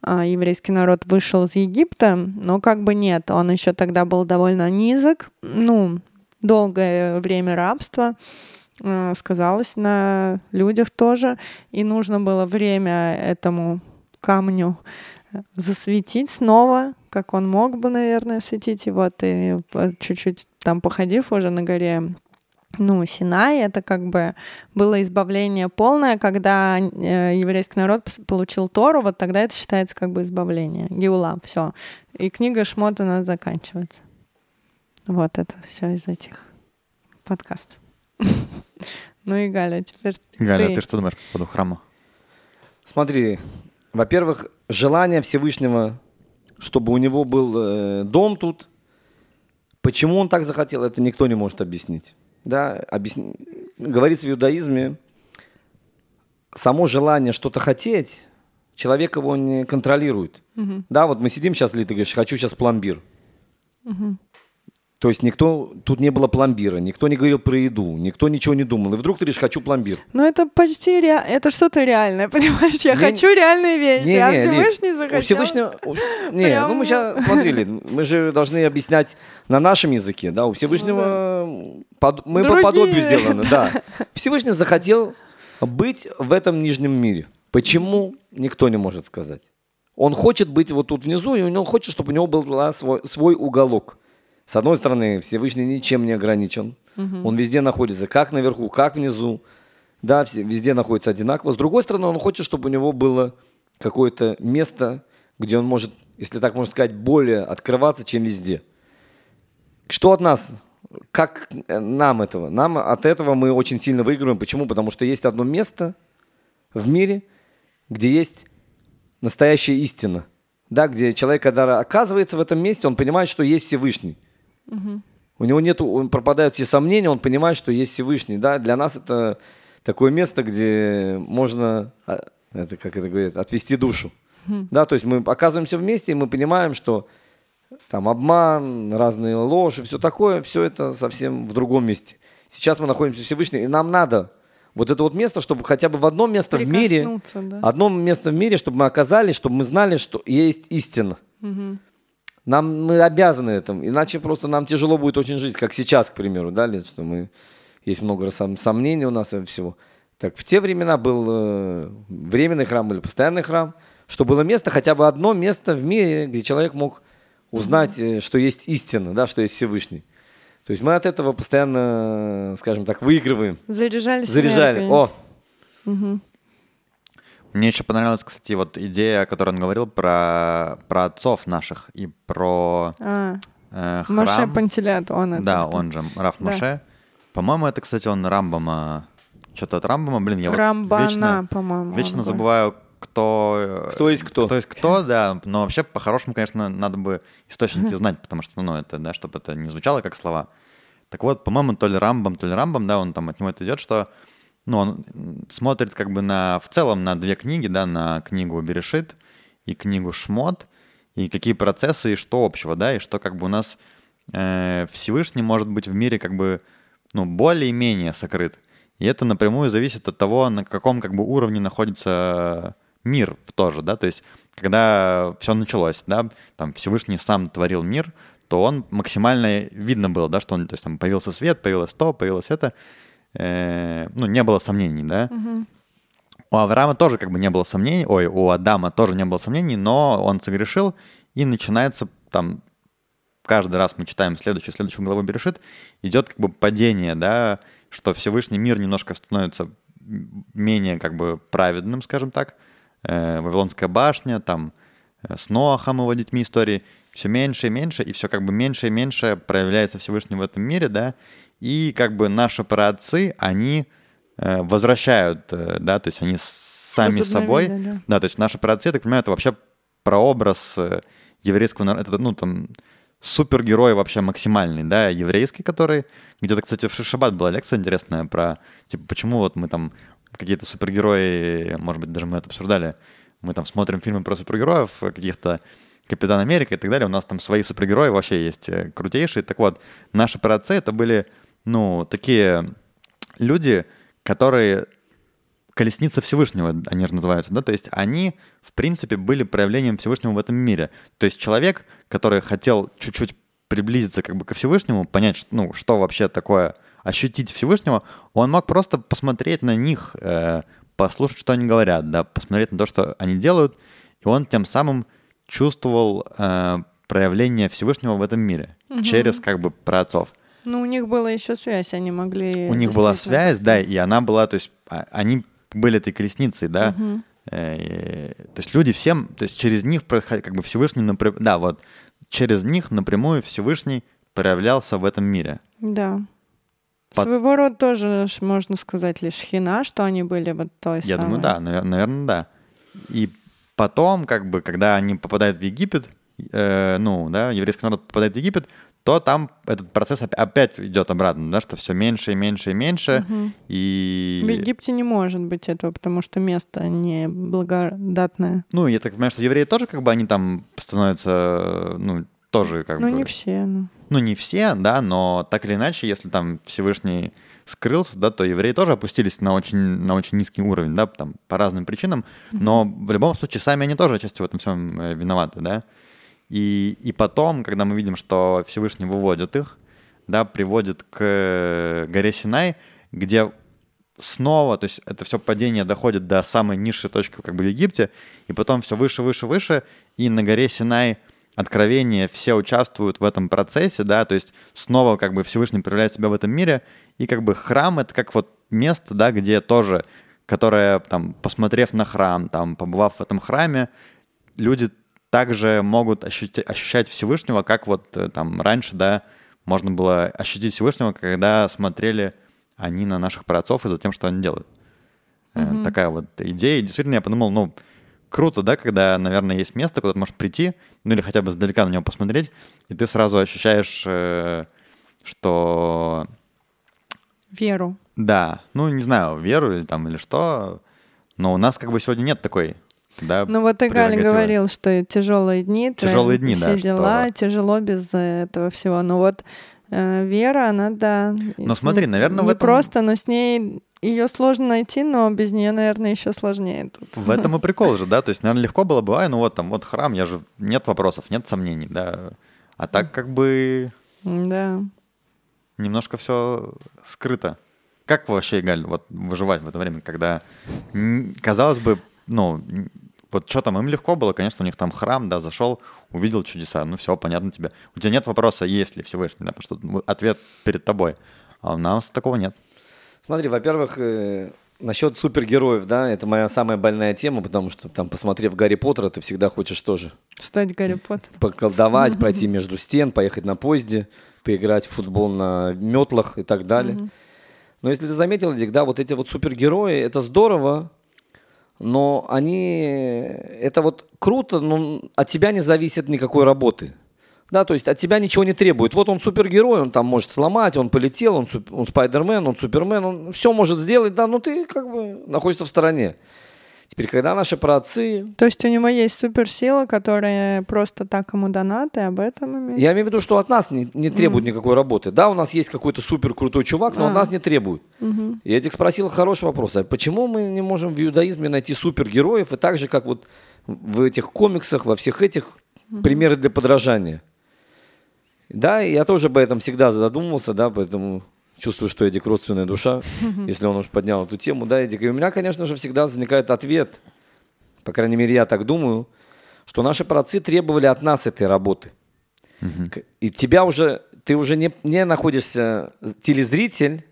а, еврейский народ вышел из Египта, но как бы нет, он еще тогда был довольно низок, ну, долгое время рабства э, сказалось на людях тоже, и нужно было время этому камню э, засветить снова, как он мог бы, наверное, светить. И вот и по- чуть-чуть там походив уже на горе ну, Синай, это как бы было избавление полное, когда э, еврейский народ получил Тору, вот тогда это считается как бы избавление. Геула, все. И книга Шмот у нас заканчивается. Вот это все из этих подкастов. Ну и Галя, теперь Галя, ты. ты что думаешь по поводу храма? Смотри, во-первых, желание Всевышнего, чтобы у него был э, дом тут. Почему он так захотел, это никто не может объяснить. Да, объясни- Говорится в иудаизме, само желание что-то хотеть, человек его не контролирует. Да, вот мы сидим сейчас, Ли, ты говоришь, хочу сейчас пломбир. То есть никто, тут не было пломбира, никто не говорил про еду, никто ничего не думал. И вдруг ты говоришь, хочу пломбир. Ну это почти ре... это что-то реальное, понимаешь? Я Не- хочу реальные вещи, Не, а не, Лид, Всевышний у захотел. Всевышнего... у- Не, Прям- ну мы сейчас, смотри, Лид, мы же должны объяснять на нашем языке, да, у Всевышнего под- мы по Другие. подобию сделаны, да. Всевышний захотел быть в этом нижнем мире. Почему, никто не может сказать. Он хочет быть вот тут внизу, и он хочет, чтобы у него был да, свой, свой уголок. С одной стороны, Всевышний ничем не ограничен. Он везде находится, как наверху, как внизу. Да, везде находится одинаково. С другой стороны, он хочет, чтобы у него было какое-то место, где он может, если так можно сказать, более открываться, чем везде. Что от нас? Как э, нам этого? Нам от этого мы очень сильно выигрываем. Почему? Потому что есть одно место в мире, где есть настоящая истина. Да, где человек, когда оказывается в этом месте, он понимает, что есть Всевышний. У него нету, он пропадают все сомнения, он понимает, что есть Всевышний. Да? Для нас это такое место, где можно, а, это как это говорят, отвести душу. Да, то есть мы оказываемся вместе, и мы понимаем, что там обман, разные ложь и все такое, все это совсем в другом месте. Сейчас мы находимся в Всевышнем, и нам надо вот это вот место, чтобы хотя бы в одно место в мире, да. одно место в мире, чтобы мы оказались, чтобы мы знали, что есть истина. Нам мы обязаны этому, иначе просто нам тяжело будет очень жить, как сейчас, к примеру, да, Лен, что мы есть много сом- сомнений у нас и всего. Так в те времена был э, временный храм или постоянный храм, что было место, хотя бы одно место в мире, где человек мог узнать, э, что есть истина, да, что есть Всевышний. То есть мы от этого постоянно, скажем так, выигрываем. Заряжались Заряжали. энергией. О, Мне еще понравилась, кстати, вот идея, о которой он говорил про, про отцов наших и про А, э, Маше храм. Пантелят, он это. Да, он же Раф Да. Маше. По-моему, это, кстати, он Рамбама. Что-то от Рамбама, блин, я вот Рамбана, вечно, по-моему. вечно забываю, кто... Кто есть кто. Кто есть кто, да. Но вообще, по-хорошему, конечно, надо бы источники знать, потому что, ну, это, да, чтобы это не звучало как слова. Так вот, по-моему, то ли Рамбам, то ли Рамбам, да, он там от него это идет, что ну, он смотрит как бы на, в целом на две книги, да, на книгу Берешит и книгу Шмот, и какие процессы, и что общего, да, и что как бы у нас э, Всевышний может быть в мире как бы, ну, более-менее сокрыт. И это напрямую зависит от того, на каком как бы уровне находится мир тоже, да, то есть когда все началось, да, там Всевышний сам творил мир, то он максимально видно было, да, что он, то есть там появился свет, появилось то, появилось это, э, ну, не было сомнений, да. У Авраама тоже как бы не было сомнений, ой, у Адама тоже не было сомнений, но он согрешил, и начинается там, каждый раз мы читаем следующую, следующую главу Берешит, идет как бы падение, да, что Всевышний мир немножко становится менее как бы праведным, скажем так. Э, Вавилонская башня, там э, с Ноахом его детьми истории, все меньше и меньше, и все как бы меньше и меньше проявляется Всевышний в этом мире, да, и как бы наши праотцы, они э, возвращают, э, да, то есть они сами собой, да. да, то есть наши праотцы, я так понимаю, это вообще прообраз э, еврейского народа, это, ну, там, супергерой вообще максимальный, да, еврейский, который... Где-то, кстати, в Шаббат была лекция интересная про, типа, почему вот мы там какие-то супергерои, может быть, даже мы это обсуждали, мы там смотрим фильмы про супергероев, каких-то Капитан Америка и так далее, у нас там свои супергерои вообще есть крутейшие. Так вот, наши праотцы это были, ну, такие люди, которые колесница Всевышнего, они же называются, да, то есть они, в принципе, были проявлением Всевышнего в этом мире. То есть человек, который хотел чуть-чуть приблизиться как бы ко Всевышнему, понять, ну, что вообще такое, ощутить Всевышнего, он мог просто посмотреть на них, э, послушать, что они говорят, да, посмотреть на то, что они делают, и он тем самым чувствовал э, проявление Всевышнего в этом мире через как бы праотцов. Ну, у них была еще связь, они могли... У них была связь, да, и она была, то есть а- они были этой колесницей, да. Э, То есть люди всем, то есть через них как бы Всевышний, напря- да, вот через них напрямую Всевышний проявлялся в этом мире. Да. Под- Своего рода тоже, можно сказать, лишь хина, что они были вот той Я самой. думаю, да, наверное, да. И потом, как бы, когда они попадают в Египет, э, ну, да, еврейский народ попадает в Египет, то там этот процесс оп- опять идет обратно, да, что все меньше и меньше и меньше. Мгм. И... В Египте не может быть этого, потому что место не благодатное. Ну, я так понимаю, что евреи тоже, как бы, они там становятся, ну, тоже, как ну, бы... не все. Ну. Ну, не все, да, но так или иначе, если там Всевышний скрылся, да, то евреи тоже опустились на очень, на очень низкий уровень, да, там, по разным причинам, но в любом случае сами они тоже отчасти в этом всем э, виноваты, да. И, и потом, когда мы видим, что Всевышний выводит их, да, приводит к э, горе Синай, где снова, то есть это все падение доходит до самой низшей точки как бы в Египте, и потом все выше, выше, выше, и на горе Синай откровение, все участвуют в этом процессе, да, то есть снова как бы Всевышний проявляет себя в этом мире, и как бы храм это как вот место, да, где тоже, которое там, посмотрев на храм, там, побывав в этом храме, люди также могут ощути- ощущать Всевышнего, как вот э, там раньше, да, можно было ощутить Всевышнего, когда смотрели они на наших праотцов и за тем, что они делают. Э, Такая вот идея. И действительно, я подумал, ну, круто, да, когда, наверное, есть место, куда ты можешь прийти, ну или хотя бы издалека на него посмотреть, и ты сразу ощущаешь, э, что Веру. да, ну не знаю, веру или там или что, но у нас как бы сегодня нет такой, да. Ну вот и Галя говорил, что тяжелые дни, Тяжелые дни, все да, дела, что- тяжело без э, этого всего. Ну вот э, Вера, она, да. Но с- смотри, наверное, в не этом- просто, но с ней ее сложно найти, но без нее, наверное, еще сложнее тут. В этом и прикол же, да, то есть, наверное, легко было бы, ай, ну вот там, вот храм, я же, нет вопросов, нет сомнений, да, а так как бы Да. немножко все скрыто. Как вообще, Галь, вот выживать в это время, когда, казалось бы, ну, вот что там, им легко было, конечно, у них там храм, да, зашел, увидел чудеса, ну все, понятно тебе. У тебя нет вопроса, есть ли Всевышний, да, потому что ну, ответ перед тобой. А у нас такого нет. Смотри, во-первых, э, насчет супергероев, да, это моя самая больная тема, потому что там, посмотрев Гарри Поттера, ты всегда хочешь тоже Стать Гарри Поттер. поколдовать, пройти между стен, поехать на поезде, поиграть в футбол на метлах и так далее. Но если ты заметил, Дик, да, вот эти вот супергерои, это здорово, но они, это вот круто, но от тебя не зависит никакой работы. Да, то есть от тебя ничего не требует. Вот он супергерой, он там может сломать, он полетел, он, суп- он спайдермен, он супермен, он все может сделать, да, но ты как бы находишься в стороне. Теперь, когда наши праотцы, То есть у него есть суперсила, которая просто так ему дана, ты об этом имеешь? я имею в виду, что от нас не, не требует никакой работы. Да, у нас есть какой-то супер крутой чувак, но А. от нас не требует. Мгм. И Эдик спросил хороший вопрос. А почему мы не можем в иудаизме найти супергероев и так же, как вот в этих комиксах, во всех этих примеры для подражания? Да, я тоже об этом всегда задумывался, да, поэтому чувствую, что Эдик родственная душа, если он уж поднял эту тему, да, Эдик. И у меня, конечно же, всегда возникает ответ, по крайней мере, я так думаю, что наши праотцы требовали от нас этой работы. И тебя уже, ты уже не, не находишься телезритель,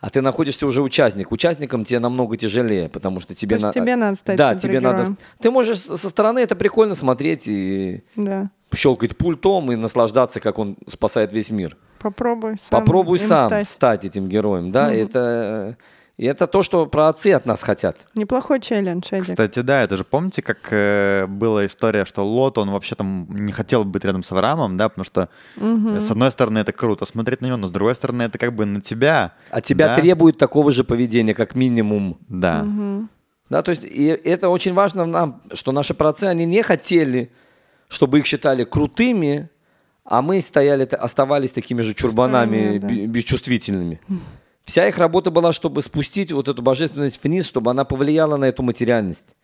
а ты находишься уже участник. Участникам тебе намного тяжелее, потому что тебе Потому тебе надо стать Да, тебе надо... Ты можешь со со стороны это прикольно смотреть и Да. щелкать пультом и наслаждаться, как он спасает весь мир. Попробуй сам. Попробуй сам стать. стать. этим героем, да, это, и это то, что про отцы от нас хотят. Неплохой челлендж, Эдик. Кстати, да, это же помните, как э, была история, что Лот, он вообще там не хотел быть рядом с Авраамом, да, потому что э, с одной стороны это круто смотреть на него, но с другой стороны это как бы на тебя. От тебя да? требуют такого же поведения, как минимум. Да. Да, то есть и это очень важно нам, что наши праотцы, они не хотели, чтобы их считали крутыми, а мы стояли, оставались такими же чурбанами, да. бе- бесчувствительными. Вся их работа была, чтобы спустить вот эту божественность вниз, чтобы она повлияла на эту материальность.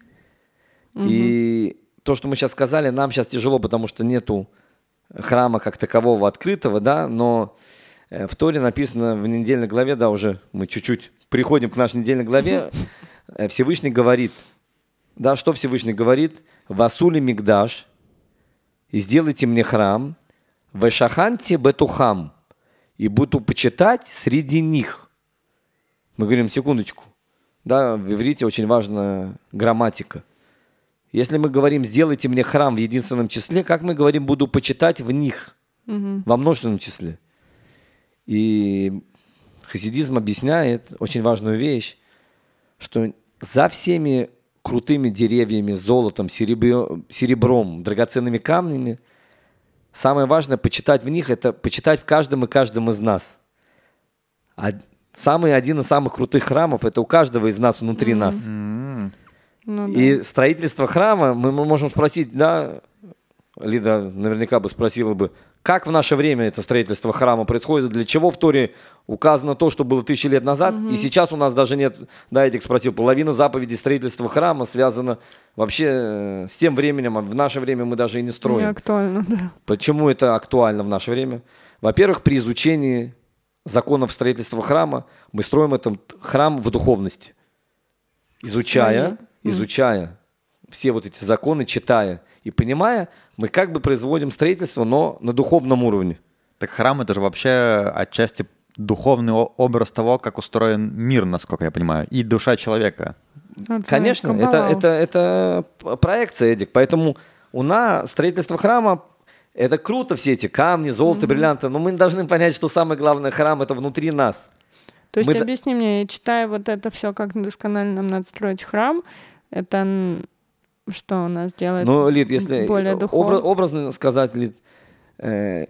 И то, что мы сейчас сказали, нам сейчас тяжело, потому что нету храма как такового открытого, да, но э, в Торе написано в недельной главе, да, уже мы чуть-чуть приходим к нашей недельной главе, э, Всевышний говорит, да, что Всевышний говорит? «Васули мигдаш, и сделайте мне храм, вешаханте бетухам, и буду почитать среди них». Мы говорим, секундочку, да, в иврите очень важна грамматика. Если мы говорим «сделайте мне храм в единственном числе», как мы говорим «буду почитать в них» во множественном числе? И хасидизм объясняет очень важную вещь, что за всеми крутыми деревьями, золотом, серебром, драгоценными камнями, самое важное почитать в них – это почитать в каждом и каждом из нас. А самый один из самых крутых храмов – это у каждого из нас внутри нас. Ну да. И строительство храма, мы мы можем спросить, да, Лида наверняка бы спросила бы, как в наше время это строительство храма происходит, для чего в Торе указано то, что было тысячи лет назад, и сейчас у нас даже нет, да, Эдик спросил, половина заповедей строительства храма связана вообще э, с тем временем, а в наше время мы даже и не Не строим. актуально, да. Почему это актуально в наше время? Во-первых, при изучении законов строительства храма мы строим этот храм в духовности. Изучая, изучая все вот эти законы, читая и понимая, мы как бы производим строительство, но на духовном уровне. Так храм это же вообще отчасти духовный образ того, как устроен мир, насколько я понимаю, и душа человека. Конечно, знаешь, это, Каббала. это, это п- проекция, Эдик. Поэтому у нас строительство храма это круто, все эти камни, золото, бриллианты, но мы должны понять, что самое главное храм это внутри нас. То есть мы объясни мне, я читаю вот это все, как досконально нам надо строить храм. Это что у нас делает Ну, Лид, если более духовно? образно сказать, Лид, э,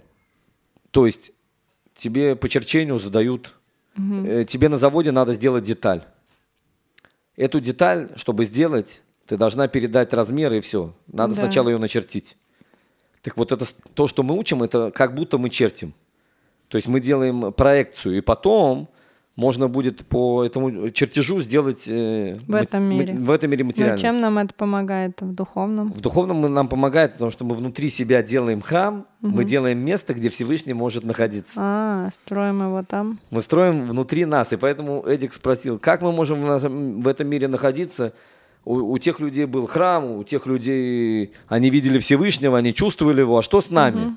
то есть тебе по черчению задают, э, тебе на заводе надо сделать деталь. Эту деталь, чтобы сделать, ты должна передать размеры и все. Надо Да. сначала ее начертить. Так вот, это то, что мы учим, это как будто мы чертим. То есть мы делаем проекцию, и потом можно будет по этому чертежу сделать э, В этом мире. в этом мире Но материально. чем нам это помогает в духовном? В духовном нам помогает, потому что мы внутри себя делаем храм, мы делаем место, где Всевышний может находиться. А, строим его там. Мы строим внутри нас, и поэтому Эдик спросил, как мы можем в, нашем- в этом мире находиться? У, у тех людей был храм, у тех людей они видели Всевышнего, они чувствовали его, а что с нами?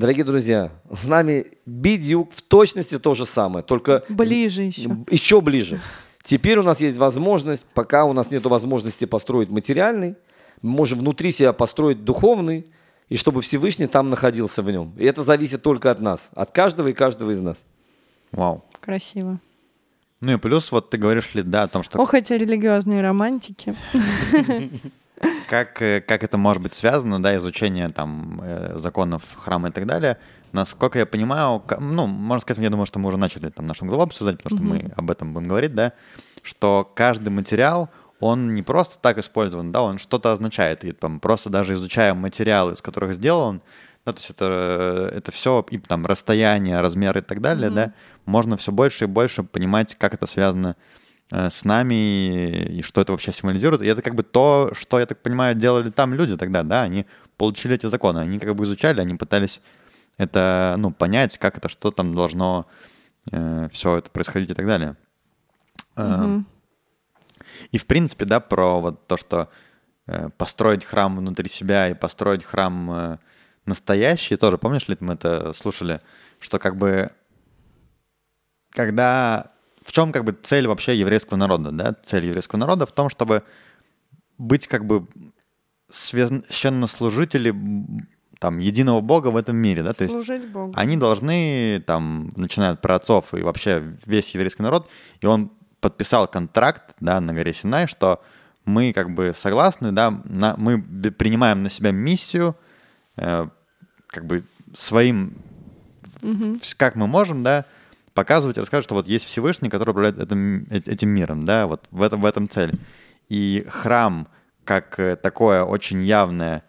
Дорогие друзья, с нами Бидюк в точности то же самое, только Ближе еще. еще ближе. Теперь у нас есть возможность, пока у нас нет возможности построить материальный, мы можем внутри себя построить духовный, и чтобы Всевышний там находился в нем. И это зависит только от нас, от каждого и каждого из нас. Вау. Красиво. Ну и плюс вот ты говоришь, ли, да, о том, что Ох, эти религиозные романтики. как, э, как это может быть связано, да, изучение там э, законов храма и так далее. Насколько я понимаю, ну, можно сказать, я думаю, что мы уже начали там нашу главу обсуждать, потому что мы об этом будем говорить, да, что каждый материал, он не просто так использован, да, он что-то означает. И там просто даже изучая материалы, из которых сделан, да, то есть это, э, это все, и там расстояние, размеры и так далее, да, можно все больше и больше понимать, как это связано э, с нами и, что это вообще символизирует. И это как бы то, что, я так понимаю, делали там люди тогда, да, они получили эти законы, они как бы изучали, они пытались это, ну, понять, как это, что там должно э, все это происходить и так далее. Э, И, в принципе, да, про вот то, что э, построить храм внутри себя и построить храм э, настоящий, тоже, помнишь ли мы это слушали, что как бы когда в чем как бы цель вообще еврейского народа, да? Цель еврейского народа в том, чтобы быть как бы священнослужители там единого Бога в этом мире, да? То есть Служить Богу. они должны там начиная от праотцов и вообще весь еврейский народ, и он подписал контракт, да, на горе Синай, что мы как бы согласны, да, на, мы принимаем на себя миссию, э, как бы своим, в- как мы можем, да, показывать и рассказывать, что вот есть Всевышний, который управляет этим, этим миром, да, вот в этом, в этом цель. И храм, как э, такое очень явное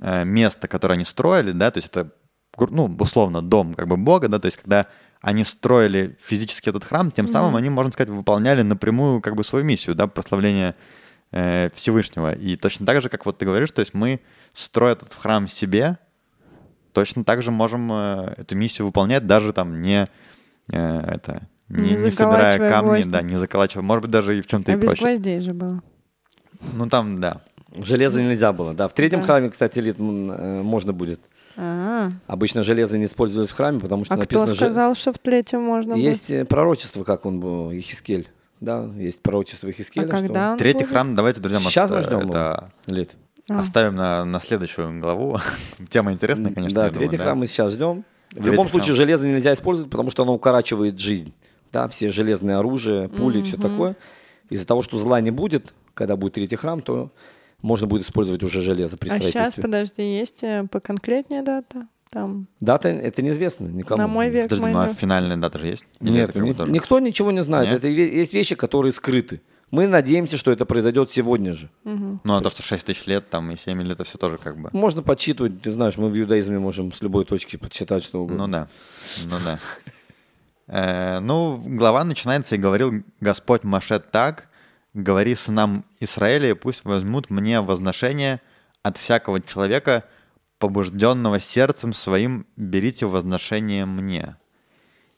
э, место, которое они строили, да, то есть это, ну, условно, дом как бы Бога, да, то есть когда они строили физически этот храм, тем самым они, можно сказать, выполняли напрямую как бы свою миссию, да, прославления э, Всевышнего. И точно так же, как вот ты говоришь, то есть мы, строя этот храм себе, точно так же можем э, эту миссию выполнять, даже там не это не, Не не собирая камни, гвозди. да, не заколачивая, может быть, даже и в чем-то А и без проще. гвоздей же было. Ну там, да. Железо нельзя было, да. В третьем Да. храме, кстати, Лид, м, э, можно будет. А, Обычно железо не используется в храме, потому что а кто написано... же- сказал, что в третьем можно? Есть э, пророчество, как он был, Ехискель. Да, есть пророчество А Ехискеля. когда он Третий будет? храм, давайте, друзья, Сейчас мы э, ждем это Лид. А. оставим на, на следующую главу. Тема интересная, конечно. да, я думаю, третий да. храм мы сейчас ждем. В любом случае железо нельзя использовать, потому что оно укорачивает жизнь. Да, все железные оружия, пули, все такое. Из-за того, что зла не будет, когда будет третий храм, то можно будет использовать уже железо при А сейчас, строительстве. подожди, есть э, поконкретнее дата? Там, Дата это неизвестно никому. на мой век, Подожди, мой ну а век. финальная дата же есть? Или Нет, ни- тоже? никто ничего не знает. Нет? Это есть вещи, которые скрыты. Мы надеемся, что это произойдет сегодня же. Ну, а то, что 6 тысяч лет, там, и 7 лет, это все тоже как бы... Можно подсчитывать, ты знаешь, мы в иудаизме можем с любой точки подсчитать, что угодно. Ну да, ну да. Э, Ну, глава начинается, и говорил Господь Маше так, говори сынам Израиля, и пусть возьмут мне возношение от всякого человека, побужденного сердцем своим, берите возношение мне.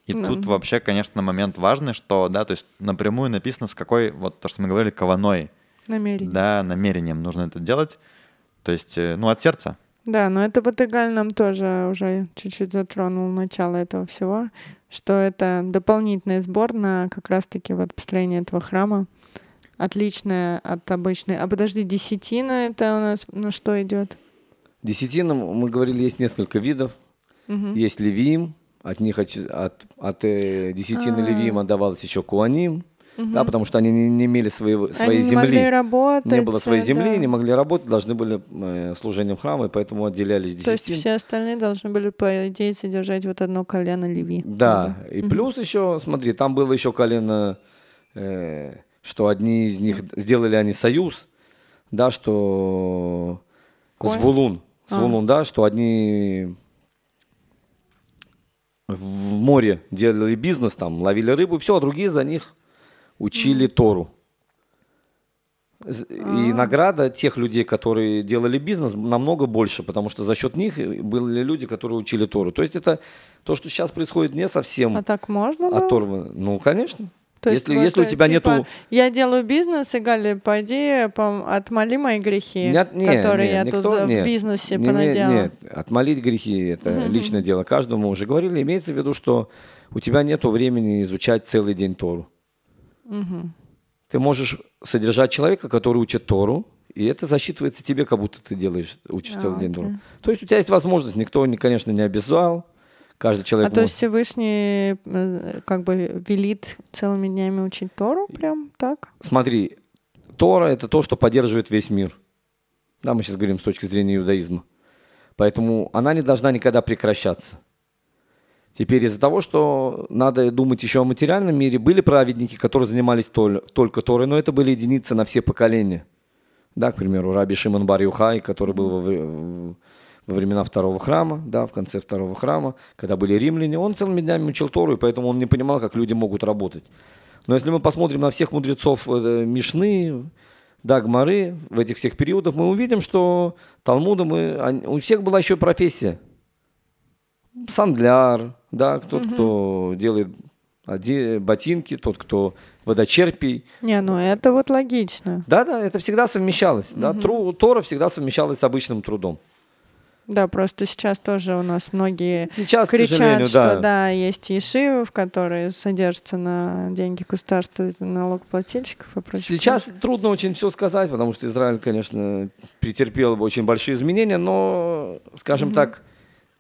И Ну. тут вообще, конечно, момент важный, что, да, то есть напрямую написано, с какой, вот то, что мы говорили, кованой, намерение. да, намерением нужно это делать. То есть, э, ну, от сердца. Да, но это вот Игаль нам тоже уже чуть-чуть затронул начало этого всего, что это дополнительный сбор на как раз-таки вот построение этого храма, отличное от обычной. А подожди, десятина это у нас на что идет? Десятинам, мы говорили, есть несколько видов. Есть левиим, от них оч- от, от э, десятины А. левиим отдавалось еще куаним, да, потому что они не, не имели своего, своей Они не земли. могли работать. не было своей э, земли, да. не могли работать, должны были э, служением храма, и поэтому отделялись То есть десятин. все остальные должны были, по идее, содержать вот одно колено Леви. Да, и плюс еще, смотри, там было еще колено, э, что одни из них сделали они союз, да, что Коэн? Звулун, А. Звулун, да, что одни в море делали бизнес, там ловили рыбу, все, а другие за них учили Тору. И награда тех людей, которые делали бизнес, намного больше, потому что за счет них были люди, которые учили Тору. То есть это то, что сейчас происходит, не совсем А так можно было? оторвано. Ну, конечно. То есть если, вот, если у э, тебя типа, нету... Я делаю бизнес, и Галя, пойди, пом- отмоли мои грехи, Нет, не, которые не, я никто- тут нет. в бизнесе Не- не- понаделала. Нет, отмолить грехи – это личное дело каждого, мы уже говорили. Имеется в виду, что у тебя нет времени изучать целый день Тору. Ты можешь содержать человека, который учит Тору, и это засчитывается тебе, как будто ты делаешь, учишь А, целый день. Тору. То есть у тебя есть возможность, никто, не- конечно, не обязал, каждый А человек то может- есть Всевышний э, как бы велит целыми днями учить Тору, прям так? Смотри, Тора – это то, что поддерживает весь мир. Да, мы сейчас говорим с точки зрения иудаизма. Поэтому она не должна никогда прекращаться. Теперь из-за того, что надо думать еще о материальном мире, были праведники, которые занимались тол- только Торой, но это были единицы на все поколения. Да, к примеру, Раби Шимон бар Юхай, который был во, вре- во времена второго храма, да, в конце второго храма, когда были римляне, он целыми днями учил Тору, и поэтому он не понимал, как люди могут работать. Но если мы посмотрим на всех мудрецов э, Мишны, Дагмары, в этих всех периодах, мы увидим, что Талмуда, мы, они- у всех была еще профессия. сандляр, да, тот, кто делает ботинки, тот, кто водочерпий. Не, ну это вот логично. Да-да, это всегда совмещалось. Да, тру- Тора всегда совмещалась с обычным трудом. Да, просто сейчас тоже у нас многие Сейчас, кричат, что да. да. есть в которые содержатся на деньги государства налогоплательщиков и прочее. Сейчас трудно очень все сказать, потому что Израиль, конечно, претерпел очень большие изменения, но, скажем так,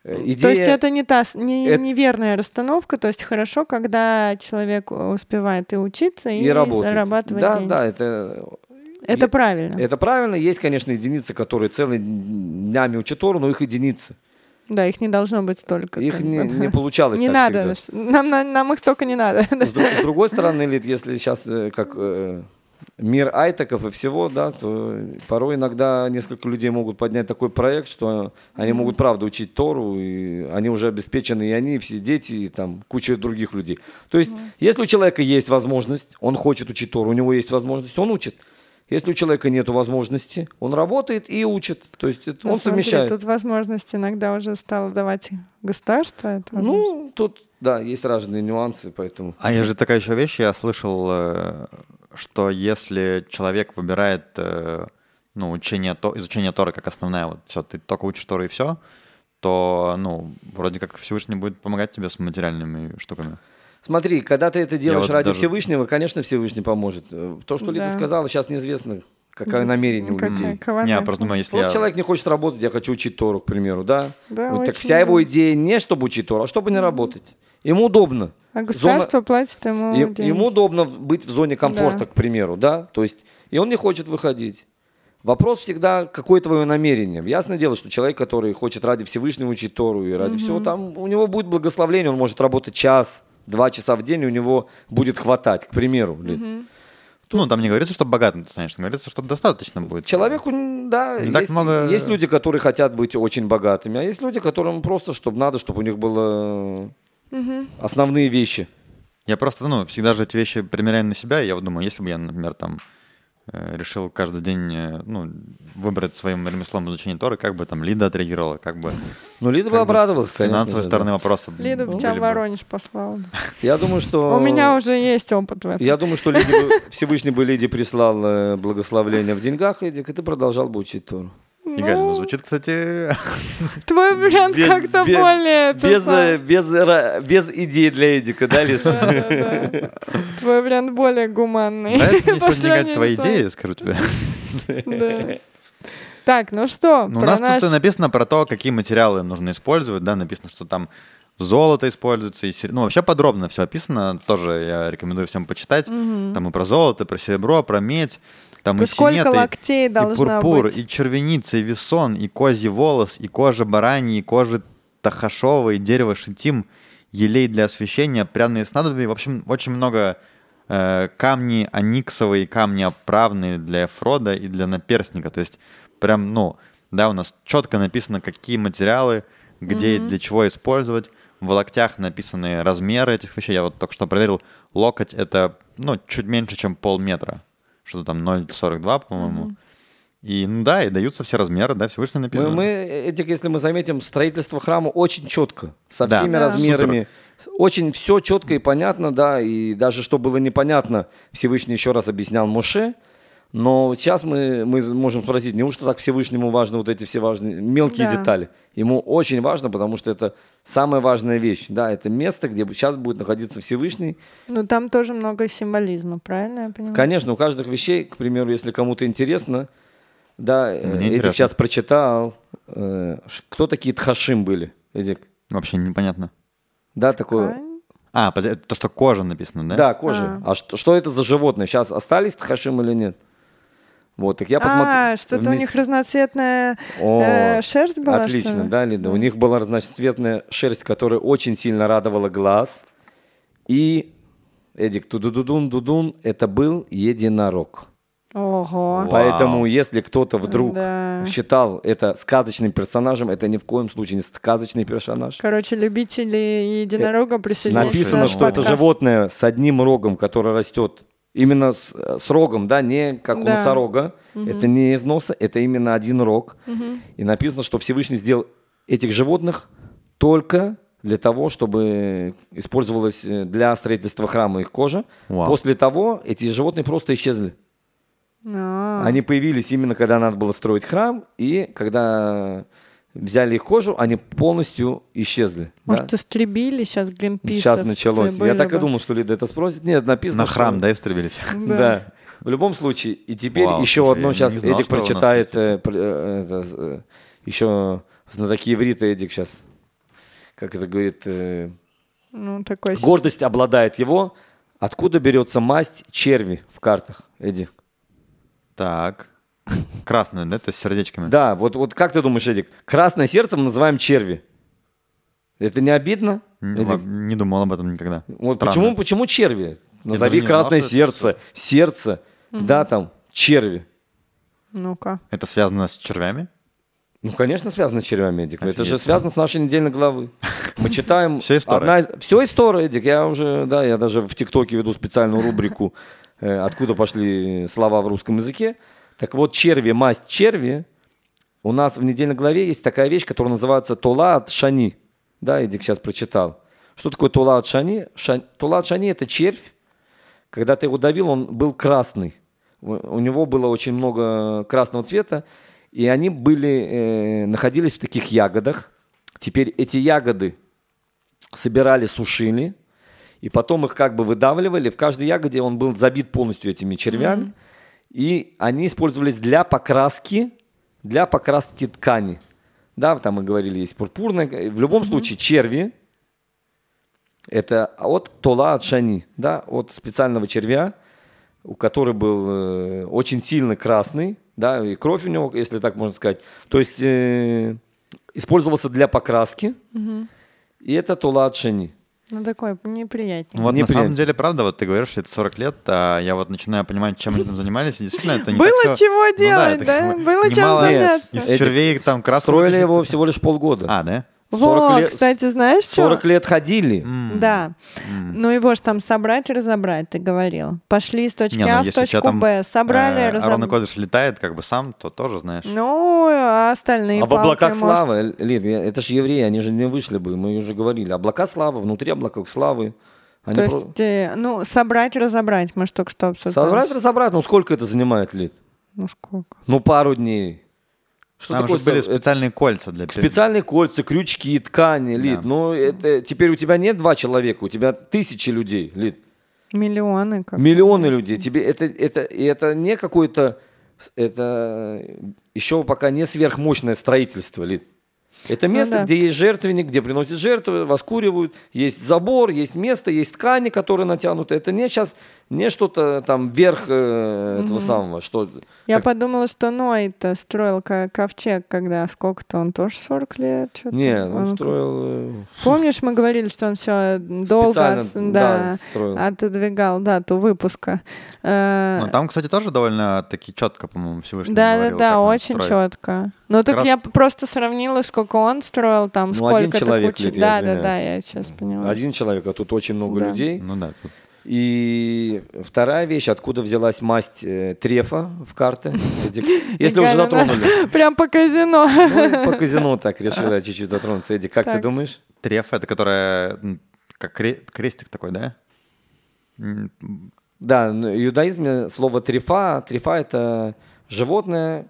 э, идея... То есть это не та не, Это- неверная расстановка, то есть хорошо, когда человек успевает и учиться, и, и работать. зарабатывать Да, деньги. да, это Это е- правильно. Это правильно. Есть, конечно, единицы, которые целыми днями учат Тору, но их единицы. Да, их не должно быть столько. Их не, не получалось Не так надо. всегда. Нам, нам, нам их только не надо. С, друг- с другой стороны, Лид, если сейчас э, как э, мир айтеков и всего, да, то порой иногда несколько людей могут поднять такой проект, что они могут правда учить Тору, и они уже обеспечены, и они, и все дети, и там куча других людей. То есть, если у человека есть возможность, он хочет учить Тору, у него есть возможность, он учит. Если у человека нет возможности, он работает и учит. То есть это он смотри, совмещает. Тут возможность иногда уже стало давать государство. Это уже- Ну, тут, да, есть разные нюансы, поэтому... А есть же такая еще вещь, я слышал, э, что если человек выбирает э, ну, учение, То- изучение Торы как основная, вот все, ты только учишь Тору и все, то, ну, вроде как Всевышний будет помогать тебе с материальными штуками. Смотри, когда ты это делаешь вот ради даже- Всевышнего, конечно, Всевышний поможет. Э, То, что Лида Да. сказала, сейчас неизвестно, какое намерение у людей. Не, я просто думаю, если Вот я... человек не хочет работать, я хочу учить Тору, к примеру, да? Да, Вот так вся его идея не чтобы учить Тору, а чтобы не работать. Ему удобно. А государство платит ему Е- деньги. Ему удобно быть в зоне комфорта, Да. к примеру, да? То есть, и он не хочет выходить. Вопрос всегда, какое твое намерение. Ясное дело, что человек, который хочет ради Всевышнего учить Тору и ради всего, там у него будет благословление, он может работать час, два часа в день, у него будет хватать, к примеру. Лид. Ну, там не говорится, что богатым ты станешь, говорится, что достаточно будет. Человеку, да, Не есть, так много- есть люди, которые хотят быть очень богатыми, а есть люди, которым просто, чтобы надо, чтобы у них было основные вещи. Я просто, ну, всегда же эти вещи примеряю на себя, и я вот думаю, если бы я, например, там решил каждый день, э, ну, выбрать своим ремеслом изучение Торы, как бы там Лида отреагировала, как бы... Ну, Лида бы обрадовалась, С финансовой стороны да. вопроса Лида бы тебя в. Воронеж послала. Я думаю, что... У меня уже есть опыт в этом. Я думаю, что Лиде бы- Всевышний бы Лиде прислал э, благословление в деньгах, Эдик, и ты продолжал бы учить Тору. Игаль, ну, звучит, кстати... Твой вариант Без- как-то более... Без, э, без, без идей для Эдика, да, Лид? Твой вариант более гуманный. Нравится мне сегодня, твои идеи, скажу тебе. Да. Так, ну что, Ну, у нас тут написано про то, какие материалы нужно использовать, да, написано, что там золото используется, и ну, вообще подробно все описано, тоже я рекомендую всем почитать, там и про золото, про серебро, про медь, там и Сколько синет, и- локтей и должно пурпур, быть? и червеница, и весон, и козий волос, и кожа бараньи, и кожа тахашова, и дерево шитим, елей для освещения, пряные снадобья. В общем, очень много э, камни аниксовые, камни оправные для эфрода и для наперстника. То есть прям, ну, да, у нас четко написано, какие материалы, где и для чего использовать. В локтях написаны размеры этих вещей. Я вот только что проверил. Локоть — это, ну, чуть меньше, чем полметра. Что-то там 0,42, по-моему. И, ну да, и даются все размеры, да, Всевышний Мы, написано. мы, Эдик, если мы заметим, строительство храма очень четко, со Да. всеми Да. размерами. Очень все четко и понятно, да, и даже что было непонятно, Всевышний еще раз объяснял Моше. Но сейчас мы, мы можем спросить, неужто так Всевышнему важны вот эти все важные мелкие Да. детали? Ему очень важно, потому что это самая важная вещь. Да, это место, где сейчас будет находиться Всевышний. Ну, там тоже много символизма, правильно я понимаю? Конечно, у каждых вещей, к примеру, если кому-то интересно, да, э, Мне Эдик интересно. сейчас прочитал, э, кто такие Тхашим были, Эдик? Вообще непонятно. Да, такое. А, то, что кожа написано, да? Да, кожа. А, что, что это за животное? Сейчас остались Тхашим или нет? Вот, так я посмотрел. А, что-то у них разноцветная О, э, шерсть была, Отлично, ли? да, Лида? У них была разноцветная шерсть, которая очень сильно радовала глаз. И, Эдик, тудудудун, дудун, это был единорог. Ого. Вау. Поэтому, если кто-то вдруг Да. считал это сказочным персонажем, это ни в коем случае не сказочный персонаж. Короче, любители единорога присоединяйтесь Написано, к наш что это подкаст. животное с одним рогом, которое растет именно с, с рогом, да, не как у Да. носорога. Это не из носа, это именно один рог. И написано, что Всевышний сделал этих животных только для того, чтобы использовалась э, для строительства храма их кожа. Вау. После того эти животные просто исчезли. А, Они появились именно когда надо было строить храм, и когда взяли их кожу, они полностью исчезли. да. Может, истребили сейчас Гринпис? Сейчас началось. Я так и думал, что Лида это спросит. Нет, написано, На храм, что- да, истребили все? Да. В любом случае. И теперь Вау, еще слушай, одно сейчас знал, Эдик прочитает. э, э, э, еще знатоки иврита Эдик сейчас. Как это говорит? э, Ну, такой... гордость обладает его. Откуда берется масть черви в картах, Эдик? Так. Красный, да, это с сердечками? Да, вот, вот как ты думаешь, Эдик? Красное сердце мы называем черви. Это не обидно? Н- Эдик? Не думал об этом никогда. Вот Странно. почему, почему черви? Назови не красное знал, сердце, сердце, да, там, черви. Ну-ка. Это связано с червями? Ну, конечно, связано с червями, Эдик. Это же Офигеть. связано с нашей недельной главы. Мы читаем... Всё история. одна Всё история, Эдик. Я уже, да, я даже в ТикТоке веду специальную рубрику э, «Откуда пошли слова в русском языке». Так вот, черви, масть черви. У нас в недельной главе есть такая вещь, которая называется «Тола от шани». Да, Эдик сейчас прочитал. Что такое тола от шани? Ша- Тола от шани – это червь. Когда ты его давил, он был красный. У него было очень много красного цвета, и они были, э, находились в таких ягодах. Теперь эти ягоды собирали, сушили, и потом их как бы выдавливали. В каждой ягоде он был забит полностью этими червями, и они использовались для покраски, для покраски ткани. Да, там мы говорили, есть пурпурная. В любом случае, черви, это от тола от шани, да, от специального червя, у которого был э, очень сильно красный, да, и кровь у него, если так можно сказать. То есть э, использовался для покраски, и это тола от шани. Ну, такой неприятненький. Вот на Неприятно. самом деле, правда, вот ты говоришь, что это 40 лет, а я вот начинаю понимать, чем они там занимались, и действительно это не Было так всё- чего Ну делать, это да? бы Было чем заняться. Из червей там краску Строили его всего лишь полгода. А, да? 40 Во, лет- кстати, знаешь что? 40 лет ходили. М. Да. Ну его же там собрать и разобрать, ты говорил. Пошли с точки Не, ну, А в точку там, Б, собрали, э, Арон разобрали. Кодыш летает как бы сам, то тоже знаешь. Ну, а остальные а в облаках может, славы, Лид, это же евреи, они же не вышли бы, мы уже говорили. Облака славы, внутри облаков славы. Они То про- есть, э, ну, собрать, разобрать, мы же только что обсуждали. Собрать, разобрать, ну сколько это занимает, Лид? Ну, сколько? Ну пару дней. Что Там такое же были специальные кольца для... Специальные кольца, крючки, ткани, Лид. Да. Ну, это теперь у тебя нет два человека, у тебя тысячи людей, Лид. Миллионы. Как Миллионы людей. Тебе это, это, и это не какое-то, это еще пока не сверхмощное строительство, Лид. Это Ну место, да. где есть жертвенник, где приносят жертвы, воскуривают, есть забор, есть место, есть ткани, которые натянуты. Это не сейчас, не что-то там верх э, этого самого, что... Я как- подумала, что Ной-то строил ко- ковчег, когда сколько-то, он тоже 40 лет? что-то? Не, он Он- строил... э, Помнишь, мы говорили, что он все долго отс- да, да, строил. отодвигал дату выпуска. Э, Ну, там, кстати, тоже довольно таки четко, по-моему, Всевышний Да, да, говорил, да, как надо очень строить. четко. Ну так раз- я просто сравнила, сколько он строил, там Ну, сколько один человек, куча. Лид, я Да, да, да, я сейчас поняла. Один человек, а тут очень много Да. людей. Ну да, тут И вторая вещь, откуда взялась масть э, трефа в карты. Эдик, Если уже затронули. Прям по казино. Ну, по казино так решила чуть-чуть затронуться. Эдик, как ты Так. думаешь? трефа, это которая как кре- крестик такой, да? Да, ну, в иудаизме слово трефа, трефа это животное,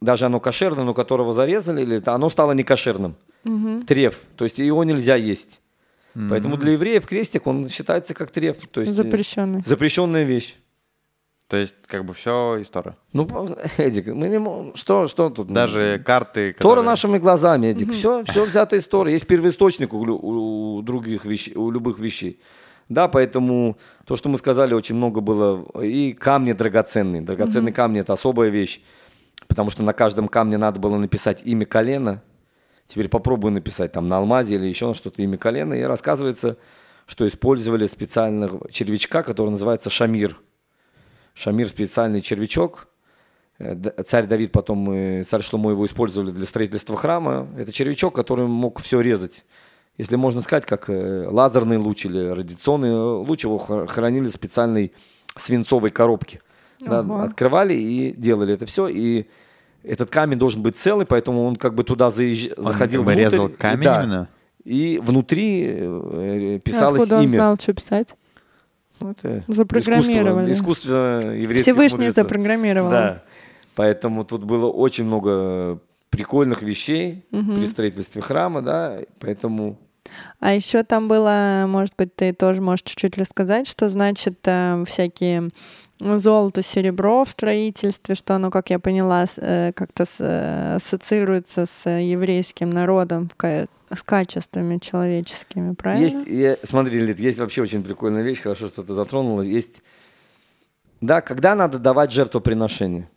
даже оно кошерное, но которого зарезали, или это оно стало некошерным. Треф, то есть его нельзя есть. Поэтому для евреев крестик, он считается как треф. То есть, э, Запрещенный. Запрещенная вещь. То есть, как бы все история. Ну, Эдик, мы не можем... Что, что тут? Даже карты, Тора которые- нашими глазами, Эдик. Все, все взято из Торы. Есть первоисточник у, лю- у других вещей, у любых вещей. Да, поэтому то, что мы сказали, очень много было. И камни драгоценные. Драгоценные камни – это особая вещь. Потому что на каждом камне надо было написать имя колена. Теперь попробую написать там на алмазе или еще на что-то имя колена. И рассказывается, что использовали специального червячка, который называется шамир. Шамир – специальный червячок. Э, Царь Давид потом, э, царь Шломо его использовали для строительства храма. Это червячок, который мог все резать. Если можно сказать, как э, лазерный луч или радиационный луч, его хра- хранили в специальной свинцовой коробке. Да, открывали и делали это все. И этот камень должен быть целый, поэтому он как бы туда заезж- Он заходил как бы внутрь. резал камень да. именно? И внутри э, писалось Откуда он имя. знал, что писать? Ну, это Запрограммировали. Искусство, искусство еврейских Всевышний мудрецов. запрограммировал. Да. Поэтому тут было очень много прикольных вещей Мгм. при строительстве храма, да. Поэтому А еще там было, может быть, ты тоже можешь чуть-чуть рассказать, что значит э, всякие золото, серебро в строительстве, что оно, как я поняла, э, как-то э, ассоциируется с еврейским народом, с качествами человеческими, правильно? есть, я- смотри, Лид, есть вообще очень прикольная вещь, хорошо, что ты затронула. Есть, да, когда надо давать жертвоприношение.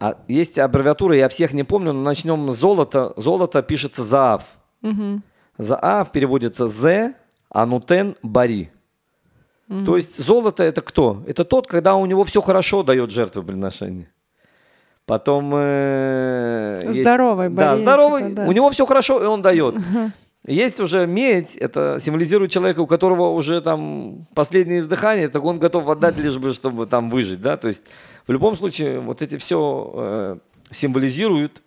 А есть аббревиатура, я всех не помню, но начнем с золота. Золото пишется заав. Мгм. Заав переводится зе, анутен, бари. То есть золото это кто? Это тот, когда у него все хорошо дает жертвоприношение. Потом э, есть- Здоровый Да, бари, здоровый. типа, да. У него все хорошо, и он дает. Есть уже медь, это символизирует человека, у которого уже там последнее издыхание, так он готов отдать лишь бы, чтобы там выжить, да, то есть в любом случае вот эти все символизируют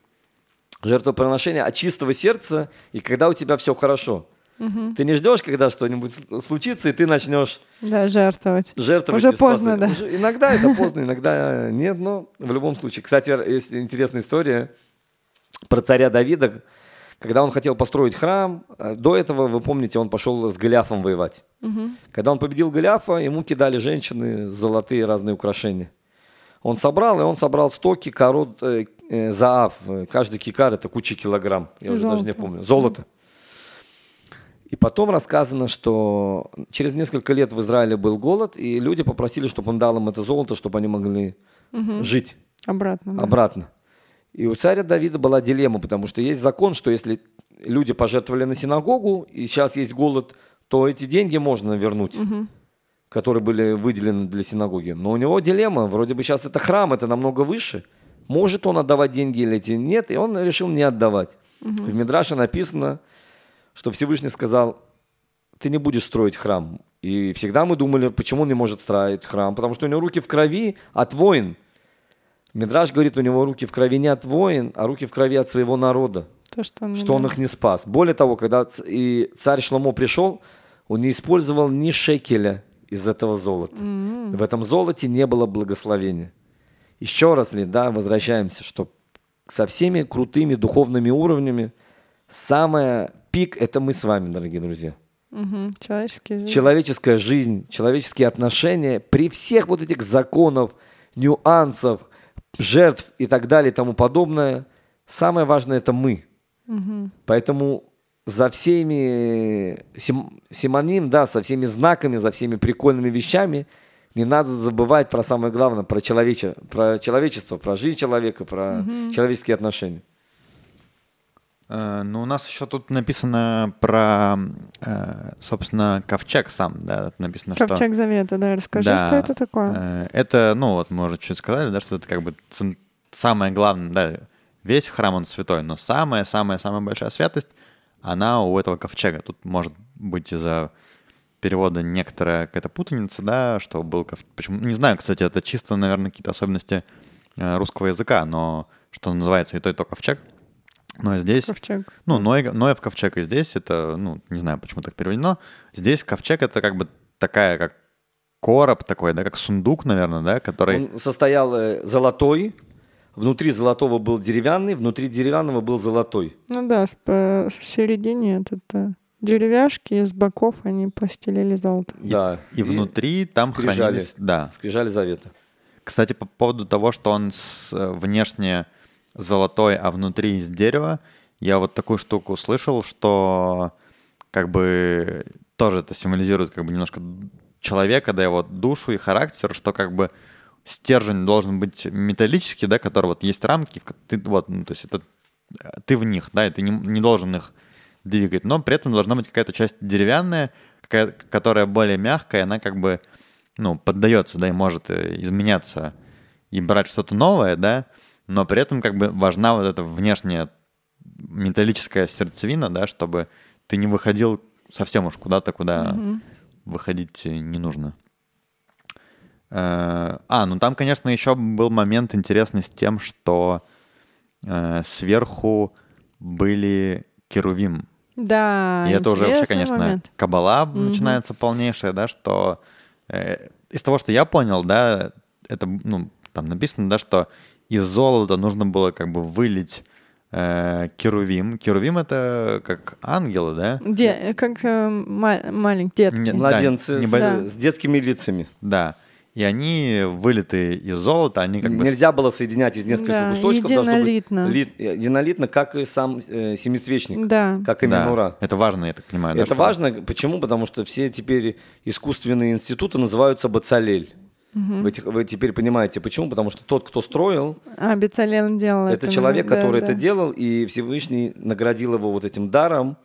жертвоприношение от чистого сердца и когда у тебя все хорошо. Ты не ждешь, когда что-нибудь случится, и ты начнешь Да, жертвовать. жертвовать. Уже спасать. поздно, да. Уже- иногда это поздно, иногда нет, но в любом случае. Кстати, есть интересная история про царя Давида, когда он хотел построить храм. э, До этого, вы помните, он пошел с Голиафом воевать. Когда он победил Голиафа, ему кидали женщины золотые разные украшения. Он собрал, и он собрал 100 кикарот э, э, заав. Каждый кикар это куча килограмм. Я уже даже не Золото. помню. Золото. И потом рассказано, что через несколько лет в Израиле был голод, и люди попросили, чтобы он дал им это золото, чтобы они могли жить Обратно. да. обратно. И у царя Давида была дилемма, потому что есть закон, что если люди пожертвовали на синагогу, и сейчас есть голод, то эти деньги можно вернуть, которые были выделены для синагоги. Но у него дилемма, вроде бы сейчас это храм, это намного выше. Может он отдавать деньги или нет, и он решил не отдавать. В Мидраше написано, что Всевышний сказал, ты не будешь строить храм. И всегда мы думали, почему он не может строить храм, потому что у него руки в крови от воин. Мидраш говорит, у него руки в крови не от воин, а руки в крови от своего народа, То, что он, что он их не спас. Более того, когда и царь Шломо пришел, он не использовал ни шекеля из этого золота. В этом золоте не было благословения. Еще раз ли, да, возвращаемся, что со всеми крутыми духовными уровнями самое пик – это мы с вами, дорогие друзья. Мгм. Человеческие жизни. Человеческая жизнь, человеческие отношения, при всех вот этих законов, нюансов, жертв и так далее и тому подобное, самое важное – это мы. Поэтому за всеми сим- симоним, да, со всеми знаками, за всеми прикольными вещами не надо забывать про самое главное, про, человече, про человечество, про жизнь человека, про человеческие отношения. Э, Ну, у нас еще тут написано про, э, собственно, ковчег сам, да, написано, что... Ковчег Завета, да, расскажи, Да, что это такое. э, Это, ну, вот мы уже чуть сказали, да, что это как бы цен- самое главное, да, весь храм, он святой, но самая-самая-самая большая святость, она у этого ковчега. Тут может быть из-за перевода некоторая какая-то путаница, да, что был ков... Почему? Не знаю, кстати, это чисто, наверное, какие-то особенности русского языка, но что называется и то, и то ковчег. Но здесь... Ковчег. Ну, Ноэ- Ноев ковчег и здесь это, ну, не знаю, почему так переведено. Здесь ковчег это как бы такая, как короб такой, да, как сундук, наверное, да, который... Он состоял э, золотой, внутри золотого был деревянный, внутри деревянного был золотой. Ну да, с- по- середине этот э, деревяшки, и с боков они постелили золото. И, Да. и внутри там скрижали. хранились... Да. Скрижали завета. Кстати, по поводу того, что он с, э, внешне золотой, а внутри из дерева, я вот такую штуку слышал, что как бы тоже это символизирует как бы немножко человека, да, его душу и характер, что как бы стержень должен быть металлический, да, который вот есть рамки, ты вот, ну, то есть это э, ты в них, да, и ты не, не должен их двигать, но при этом должна быть какая-то часть деревянная, какая, которая более мягкая, она как бы, ну, поддается, да, и может э, изменяться и брать что-то новое, да, но при этом как бы важна вот эта внешняя металлическая сердцевина, да, чтобы ты не выходил совсем уж куда-то, куда выходить э, не нужно. Э, А, ну там, конечно, еще был момент интересный с тем, что э, сверху были керувим. Да, И это уже вообще, конечно, момент. кабала начинается полнейшая, да, что э, из того, что я понял, да, это, ну, там написано, да, что из золота нужно было как бы вылить э, керувим. Керувим — это как ангелы, да? Де- как э, ма- маленький детки. Не- Да, Младенцы с- небо- с, детскими лицами. Да. И они вылиты из золота, они как бы... Нельзя было соединять из нескольких Да, кусочков. должно быть единолитно. ли- единолитно, как и сам э, семицвечник, Да. как и Да, минура. это важно, я так понимаю. да, Это что- важно. Почему? Потому что все теперь искусственные институты называются бацалель. Вы, те- вы теперь понимаете, почему? Потому что тот, кто строил, А, Бецалел делал это. это человек, да, который да. это делал, и Всевышний наградил его вот этим даром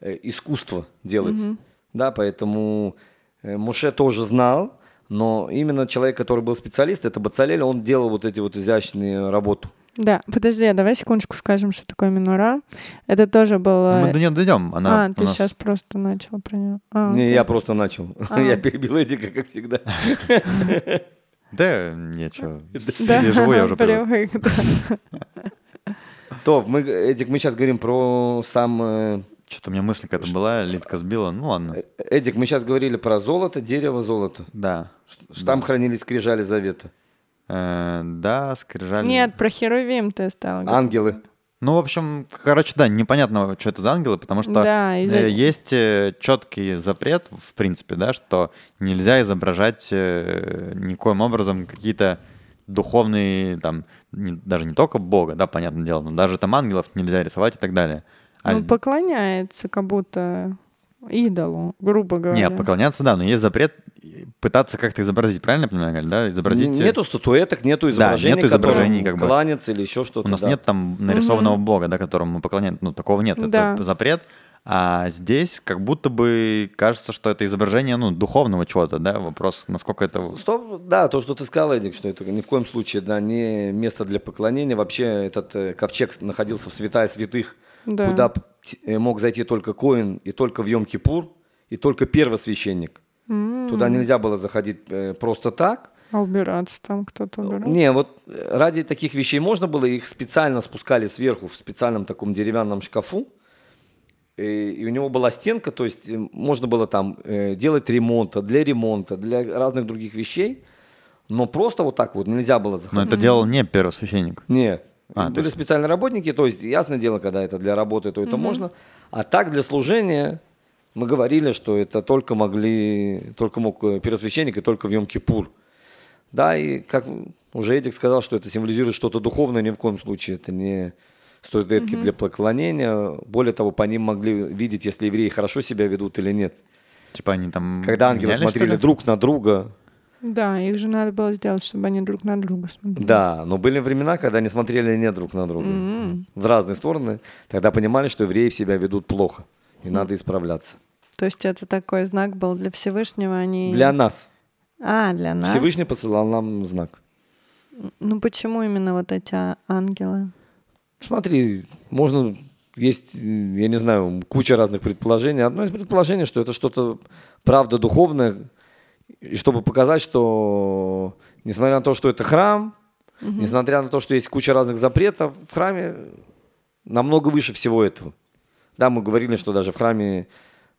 э, искусство делать. Да, поэтому э, Муше тоже знал, но именно человек, который был специалист, это Бацалель, он делал вот эти вот изящные работу. Да, подожди, а давай секундочку скажем, что такое минура. Это тоже было... Мы до нее дойдем. Она а, ты нас- сейчас просто начал про нее. А, Не, я просто начал. А. Я перебил Эдика, как всегда. Да, Да, Сирии живу, я уже привык. То, мы, Эдик, мы сейчас говорим про сам... э, Что-то у меня мысль какая-то была, Литка сбила. Ну ладно. Эдик, мы сейчас говорили про золото, дерево, золото. Да. Что Там хранились скрижали завета. Э, Да, скрижали. Нет, про Херувим ты стал говорить. Ангелы. Ну, в общем, короче, да, непонятно, что это за ангелы, потому что Да, из-за- э, есть четкий запрет, в принципе, да, что нельзя изображать э, никоим образом какие-то духовные, там, не- даже не только Бога, да, понятное дело, но даже там ангелов нельзя рисовать и так далее. А Ну, поклоняется как будто идолу, грубо говоря. Нет, поклоняться, да, но есть запрет пытаться как-то изобразить, правильно я понимаю, Галь, да? Изобразить... э, Нету статуэток, нету изображений, нету изображений, как бы. кланяться или еще что-то. У нас да. нет там нарисованного бога, да, которому мы поклоняемся. Ну, такого нет, Да. это запрет. А здесь как будто бы кажется, что это изображение, ну, духовного чего-то, да? Вопрос, насколько это... Стоп, да, то, что ты сказал, Эдик, что это ни в коем случае, да, не место для поклонения. Вообще этот э, ковчег находился в святая святых, Да. куда э, мог зайти только Коин и только в Йом-Кипур, и только первосвященник. М, Туда нельзя было заходить э, просто так. А убираться там кто-то убирал? Не, вот э, ради таких вещей можно было, их специально спускали сверху в специальном таком деревянном шкафу. И, и у него была стенка, то есть э, можно было там э, делать ремонт, для ремонта, для разных других вещей. Но просто вот так вот нельзя было Но заходить. это делал не первосвященник. Нет. А, Были есть- специальные работники, то есть ясное дело, когда это для работы, то это можно. А так для служения мы говорили, что это только могли, только мог э, первосвященник и только в Йом-Кипур. Да, и как уже Эдик сказал, что это символизирует что-то духовное, ни в коем случае это не статуэтки для поклонения. Более того, по ним могли видеть, если евреи хорошо себя ведут или нет. Типа они там... Когда ангелы менялись, смотрели друг на друга, Да, их же надо было сделать, чтобы они друг на друга смотрели. Да, но были времена, когда они смотрели не друг на друга. М. В разные стороны. Тогда понимали, что евреи себя ведут плохо. И надо исправляться. То есть это такой знак был для Всевышнего, они... Для нас. А, для нас? Всевышний посылал нам знак. Ну почему именно вот эти а- ангелы? Смотри, можно... Есть, я не знаю, куча разных предположений. Одно из предположений, что это что-то правда духовное, и чтобы показать, что несмотря на то, что это храм, несмотря на то, что есть куча разных запретов, в храме намного выше всего этого. Да, мы говорили, что даже в храме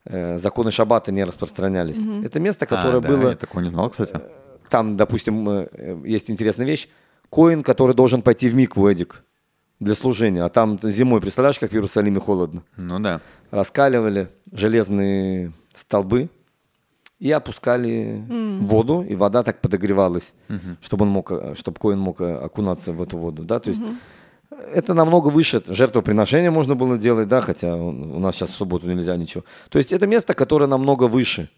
э, законы шаббата не распространялись. Это место, А, которое да, было... Я такого не знал, кстати. Там, допустим, э, э, есть интересная вещь. Коин, который должен пойти в микву, Эдик, для служения. А там зимой, представляешь, как в Иерусалиме холодно. Ну да. Раскаливали железные столбы и опускали воду, и вода так подогревалась, чтобы он мог, э, чтобы Коин мог э, окунаться в эту воду. Да? То есть это намного выше. Жертвоприношение можно было делать, да, хотя у нас сейчас в субботу нельзя ничего. То есть это место, которое намного выше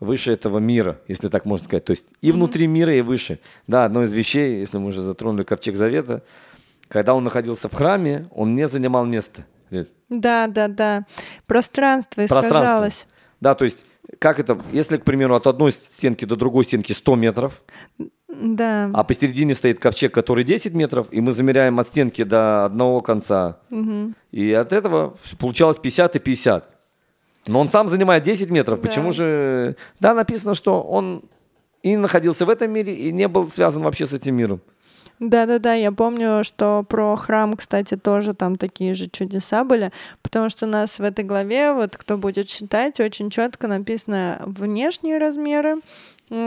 выше этого мира, если так можно сказать. То есть и внутри мира, и выше. Да, одно из вещей, если мы уже затронули ковчег завета, когда он находился в храме, он не занимал место. Да, да, да. Пространство Пространство. искажалось. Да, то есть, как это, если, к примеру, от одной стенки до другой стенки 100 метров, Да. а посередине стоит ковчег, который 10 метров, и мы замеряем от стенки до одного конца, Мгм. и от этого получалось 50 и 50. Но он сам занимает 10 метров. Да. Почему же... Да, написано, что он и находился в этом мире, и не был связан вообще с этим миром. Да-да-да, я помню, что про храм, кстати, тоже там такие же чудеса были, потому что у нас в этой главе, вот кто будет читать, очень четко написано внешние размеры,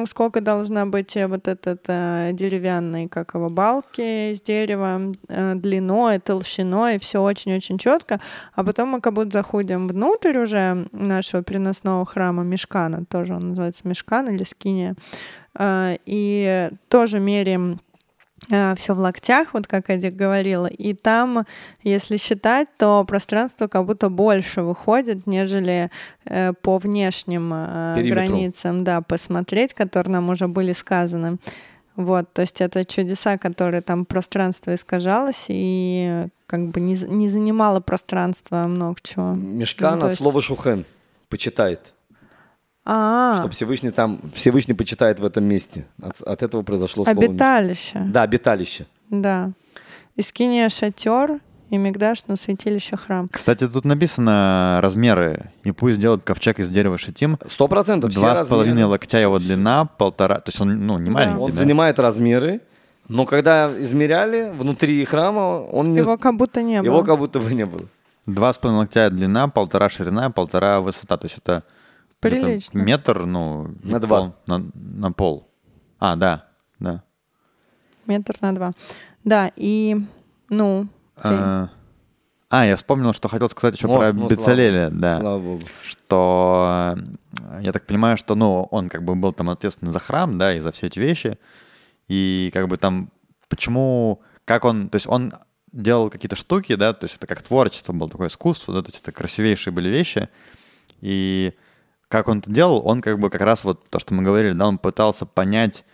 сколько должна быть э, вот этот э, деревянный, как его, балки из дерева, э, длиной, толщиной, все очень-очень четко. А потом мы как будто заходим внутрь уже нашего переносного храма Мешкана, тоже он называется Мешкан или Скиния, э, и тоже меряем все в локтях, вот как Эдик говорила, и там, если считать, то пространство как будто больше выходит, нежели э, по внешним э, Периметру. границам, да, посмотреть, которые нам уже были сказаны. Вот, то есть это чудеса, которые там пространство искажалось и как бы не, не занимало пространства много чего. Мешкан Ну, от есть- слова шухен. Почитает. А, Чтобы Всевышний там, Всевышний почитает в этом месте. От, от этого произошло слово обиталище. Да, обиталище. Да. Искиния шатер и Мигдаш на святилище храм. Кстати, тут написано размеры. И пусть делают ковчег из дерева шитим. Сто процентов. Два с половиной локтя его длина, полтора... То есть он, ну, не Да. маленький, Он да? занимает размеры, но когда измеряли внутри храма, он не... Его как будто не было. его как будто бы не было. Два с половиной локтя длина, полтора ширина, полтора высота. То есть это Прилично. метр, ну... На пол- два. на, на пол. А, да, да. Метр на два. Да, и, ну, ты- А, а, я вспомнил, что хотел сказать еще О, про ну, Бецалеля, слава- да. Слава богу. что э, я так понимаю, что, ну, он как бы был там ответственный за храм, да, и за все эти вещи, и как бы там, почему, как он, то есть он делал какие-то штуки, да, то есть это как творчество было, такое искусство, да, то есть это красивейшие были вещи, и как он это делал, он как бы как раз вот то, что мы говорили, да, он пытался понять,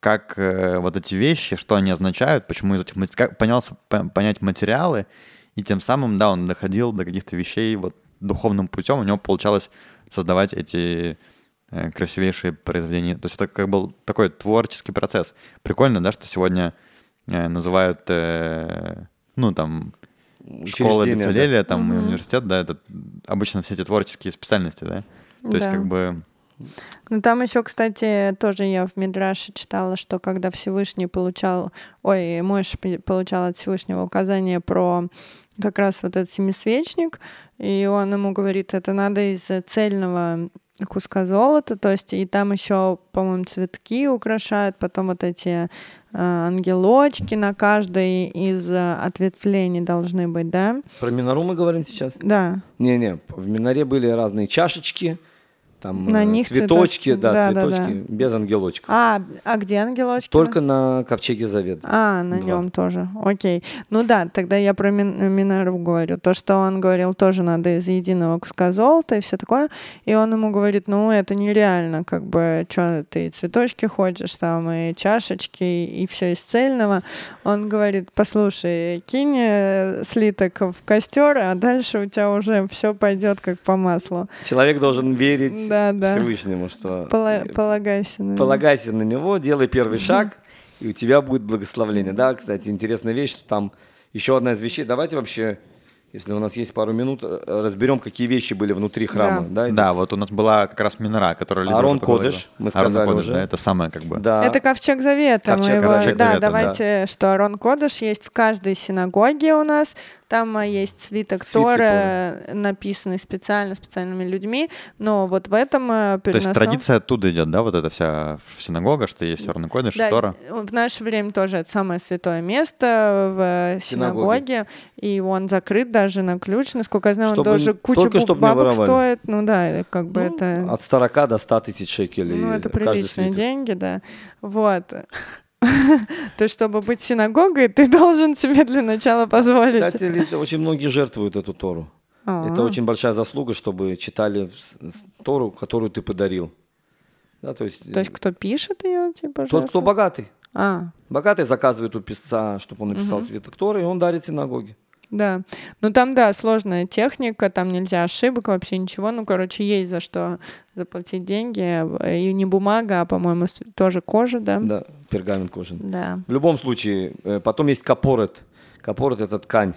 как э, вот эти вещи, что они означают, почему из этих как понялся по- понять материалы, и тем самым, да, он доходил до каких-то вещей вот духовным путем, у него получалось создавать эти э, красивейшие произведения. То есть это как был такой творческий процесс. Прикольно, да, что сегодня э, называют, э, ну, там, школа Учреждение, да. Там, и университет, да, это обычно все эти творческие специальности, да? То есть Да. как бы... Ну, там еще, кстати, тоже я в Мидраше читала, что когда Всевышний получал, ой, Мойш получал от Всевышнего указание про как раз вот этот семисвечник, и он ему говорит, это надо из цельного куска золота, то есть и там еще, по-моему, цветки украшают, потом вот эти э, ангелочки на каждой из э, ответвлений должны быть, да? Про Минору мы говорим сейчас? Да. Не-не, в Миноре были разные чашечки, там На э, них цветочки, цветочки. да, Да, да, цветочки, без ангелочков. А, а где ангелочки? Только на ковчеге завета. А, на Два. нем тоже. Окей. Ну да, тогда я про Мин- Минору говорю. То, что он говорил, тоже надо из единого куска золота и все такое. И он ему говорит, ну это нереально, как бы, что ты цветочки хочешь там, и чашечки, и все из цельного. Он говорит, послушай, кинь э, слиток в костер, а дальше у тебя уже все пойдет как по маслу. Человек должен верить Да, да. Всевышнему, что Пола- полагайся на полагайся на него, делай первый шаг, и у тебя будет благословление. Да, кстати, интересная вещь, что там еще одна из вещей. Давайте вообще, если у нас есть пару минут, э, разберем, какие вещи были внутри храма. Да, Да, вот у нас была как раз Минора, которая... Арон. Кодеш, мы Арон сказали Кодеш, уже. да, это самое как бы... Да. Это ковчег завета. Ковчег- его- ковчег да, завета, давайте, что Арон Кодыш есть в каждой синагоге у нас. Там а, есть свиток Свитки Торы, написанный специально специальными людьми. Но вот в этом а, То есть традиция оттуда идет, да, вот эта вся синагога, что есть Арон Кодеш, Да, Тора. в наше время тоже это самое святое место в синагоге, и он закрыт даже на ключ, насколько я знаю, Чтобы он тоже н- кучу только бу- чтоб не бабок стоит, ну да, как бы Ну, это... От 40 до 100 тысяч шекелей. Ну, это каждый приличные свиток. деньги, да. Вот. То есть, чтобы быть синагогой, ты должен себе для начала позволить. Кстати, очень многие жертвуют эту Тору. Это А. очень большая заслуга, чтобы читали Тору, которую ты подарил. Да, то есть, То есть, кто пишет ее, типа, тот, кто жертвует? богатый. А, Богатый заказывает у писца, чтобы он написал свиток Торы, и он дарит синагоге. Да. Ну, там, да, сложная техника, там нельзя ошибок, вообще ничего. Ну, короче, есть за что заплатить деньги. И не бумага, а, по-моему, тоже кожа, да? Да, пергамент кожаный. Да. В любом случае, э, потом есть капорет. Капорет — это ткань,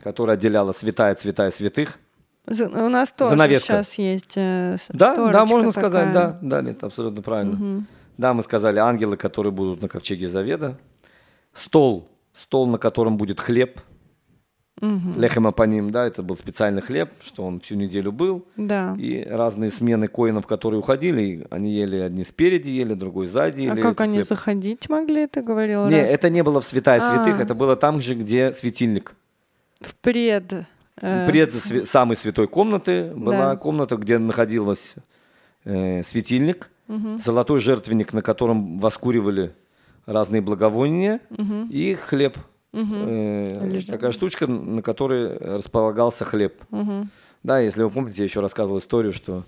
которая отделяла святая святая святых. За- У нас тоже Занавеска. сейчас есть э, Да, да, можно сказать, такая. да, да, нет, абсолютно правильно. Да, мы сказали ангелы, которые будут на ковчеге заведа. стол, стол, на котором будет хлеб, Мгм. лехема по ним, да, это был специальный хлеб, что он всю неделю был, Да. и разные смены коинов, которые уходили, они ели одни спереди, ели, другой сзади. А ели как они хлеб. заходить могли, ты говорил Не, раз? это не было в святая святых, А. это было там же, где светильник. В пред... э, Пред самой святой комнаты была Да. комната, где находилась э, светильник, мгм, золотой жертвенник, на котором воскуривали разные благовония, мгм, и хлеб. Э, Лежал. такая штучка, на которой располагался хлеб. мгм. Да, если вы помните, я еще рассказывал историю, что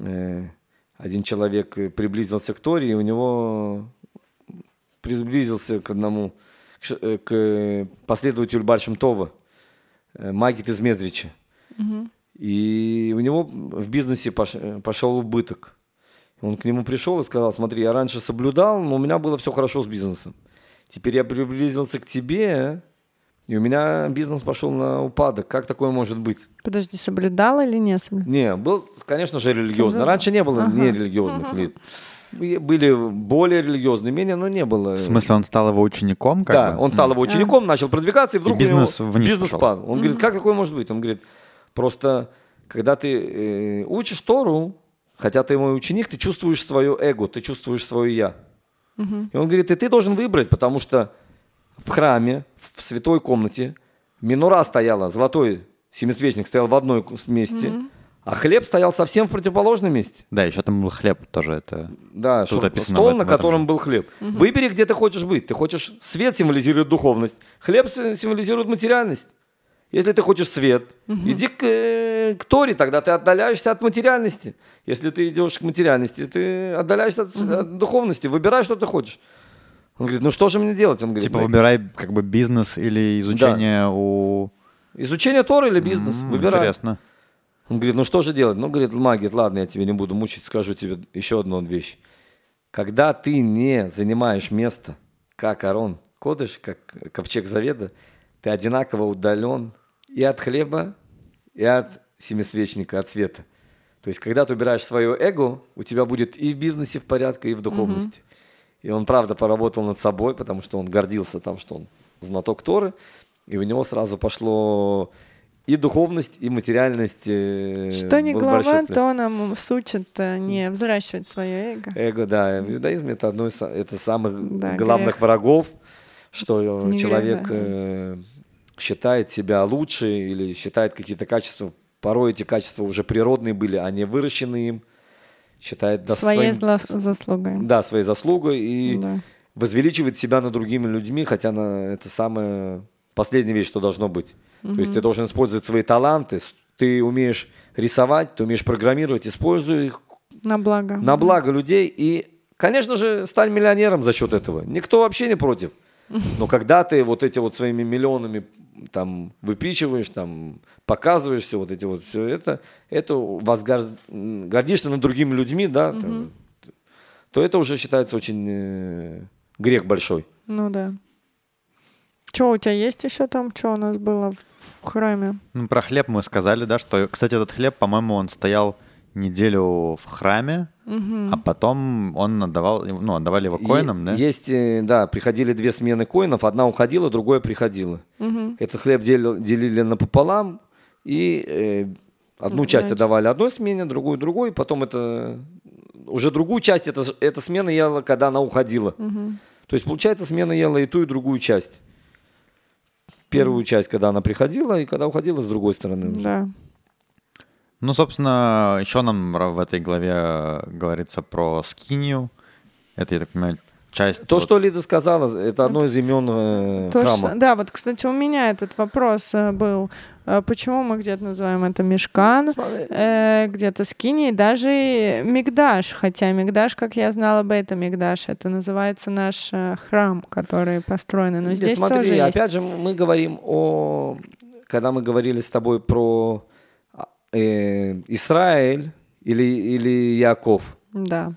э, один человек э, приблизился к Торе, и у него приблизился к одному, к, э, к последователю Бальшем Това, Магит из Мезрича. Мгм. И у него в бизнесе пош- пошел убыток. Он к нему пришел и сказал, смотри, я раньше соблюдал, но у меня было все хорошо с бизнесом. Теперь я приблизился к тебе, и у меня бизнес пошел на упадок. Как такое может быть? Подожди, соблюдал или не соблюдал? Не, был, конечно же, религиозный. Соблюдал. Раньше не было Ага. нерелигиозных лиц. И Были более религиозные, менее, но не было. В смысле, он стал его учеником? Как да, бы? он стал его учеником, начал продвигаться, и вдруг у него бизнес вниз бизнес пошел. падал. Он говорит, как такое может быть? Он говорит, просто когда ты э, учишь Тору, хотя ты мой ученик, ты чувствуешь свое эго, ты чувствуешь свое я. Мгм. И он говорит, и ты должен выбрать, потому что в храме, в святой комнате, минура стояла, золотой семисвечник стоял в одной месте, а хлеб стоял совсем в противоположном месте. Да, еще там был хлеб тоже. Это... Да, Тут шур- описано стол, этом- на котором же. был хлеб. Выбери, где ты хочешь быть. Ты хочешь... Свет символизирует духовность. Хлеб си- символизирует материальность. Если ты хочешь свет, иди к, э, к Торе, тогда ты отдаляешься от материальности. Если ты идешь к материальности, ты отдаляешься от, от духовности. Выбирай, что ты хочешь. Он говорит, ну что же мне делать? Он говорит, Типа «Ну, выбирай как бы бизнес или изучение у... изучение Торы или бизнес? М, Выбирай. Интересно. Он говорит, ну что же делать? Ну, говорит, магия, ладно, я тебе не буду мучить, скажу тебе еще одну вещь. Когда ты не занимаешь место, как Арон Кодыш, как ковчег Заведа, ты одинаково удален и от хлеба, и от семисвечника, от света. То есть, когда ты убираешь свое эго, у тебя будет и в бизнесе в порядке, и в духовности. И он, правда, поработал над собой, потому что он гордился там, что он знаток Торы, и у него сразу пошло и духовность, и материальность. э, Что был глава, то нам сучит э, не взращивать свое эго. Эго, да. В иудаизме это одно из это самых Да, главных грех. врагов, что э, Не человек грех, да. Считает себя лучше или считает какие-то качества. Порой эти качества уже природные были, а не выращенные им. Считает да, Своей своим- заслугой. да, своей заслугой и Да. возвеличивает себя над другими людьми, хотя на, это самая последняя вещь, что должно быть. То есть ты должен использовать свои таланты, ты умеешь рисовать, ты умеешь программировать, используй их На благо. на благо людей и, конечно же, стань миллионером за счет этого. Никто вообще не против. Но когда ты вот эти вот своими миллионами там выпичиваешь, там показываешь все вот эти вот все это, это м, гордишься над другими людьми, да, там, то это уже считается очень э, грех большой. Ну да. Что у тебя есть еще там? Что у нас было в, в храме? Ну, про хлеб мы сказали, да, что, кстати, этот хлеб, по-моему, он стоял неделю в храме, а потом он отдавал, ну, отдавали его коинам, да? Есть, э, да, приходили две смены коинов, одна уходила, другая приходила. Мгм. Этот хлеб дели- делили напополам, и э, одну Ну, часть значит. отдавали одной смене, другую другой, потом это уже другую часть эта, эта смена ела, когда она уходила. Мгм. То есть, получается, смена ела и ту, и другую часть. Первую часть, когда она приходила, и когда уходила с другой стороны. уже. Да. Ну, собственно, еще нам в этой главе говорится про скинию. Это, я так понимаю, часть... То, вот- что Лида сказала, это одно из имен э, То, храма. что- да, вот, кстати, у меня этот вопрос э, был. Э, Почему мы где-то называем это мешкан, э, где-то скини, даже мигдаш. Хотя мигдаш, как я знала бы, это мигдаш. Это называется наш э, храм, который построен. Но здесь смотри, тоже есть. опять же, мы говорим о... Когда мы говорили с тобой про э, Израиль или, или Яков, Да.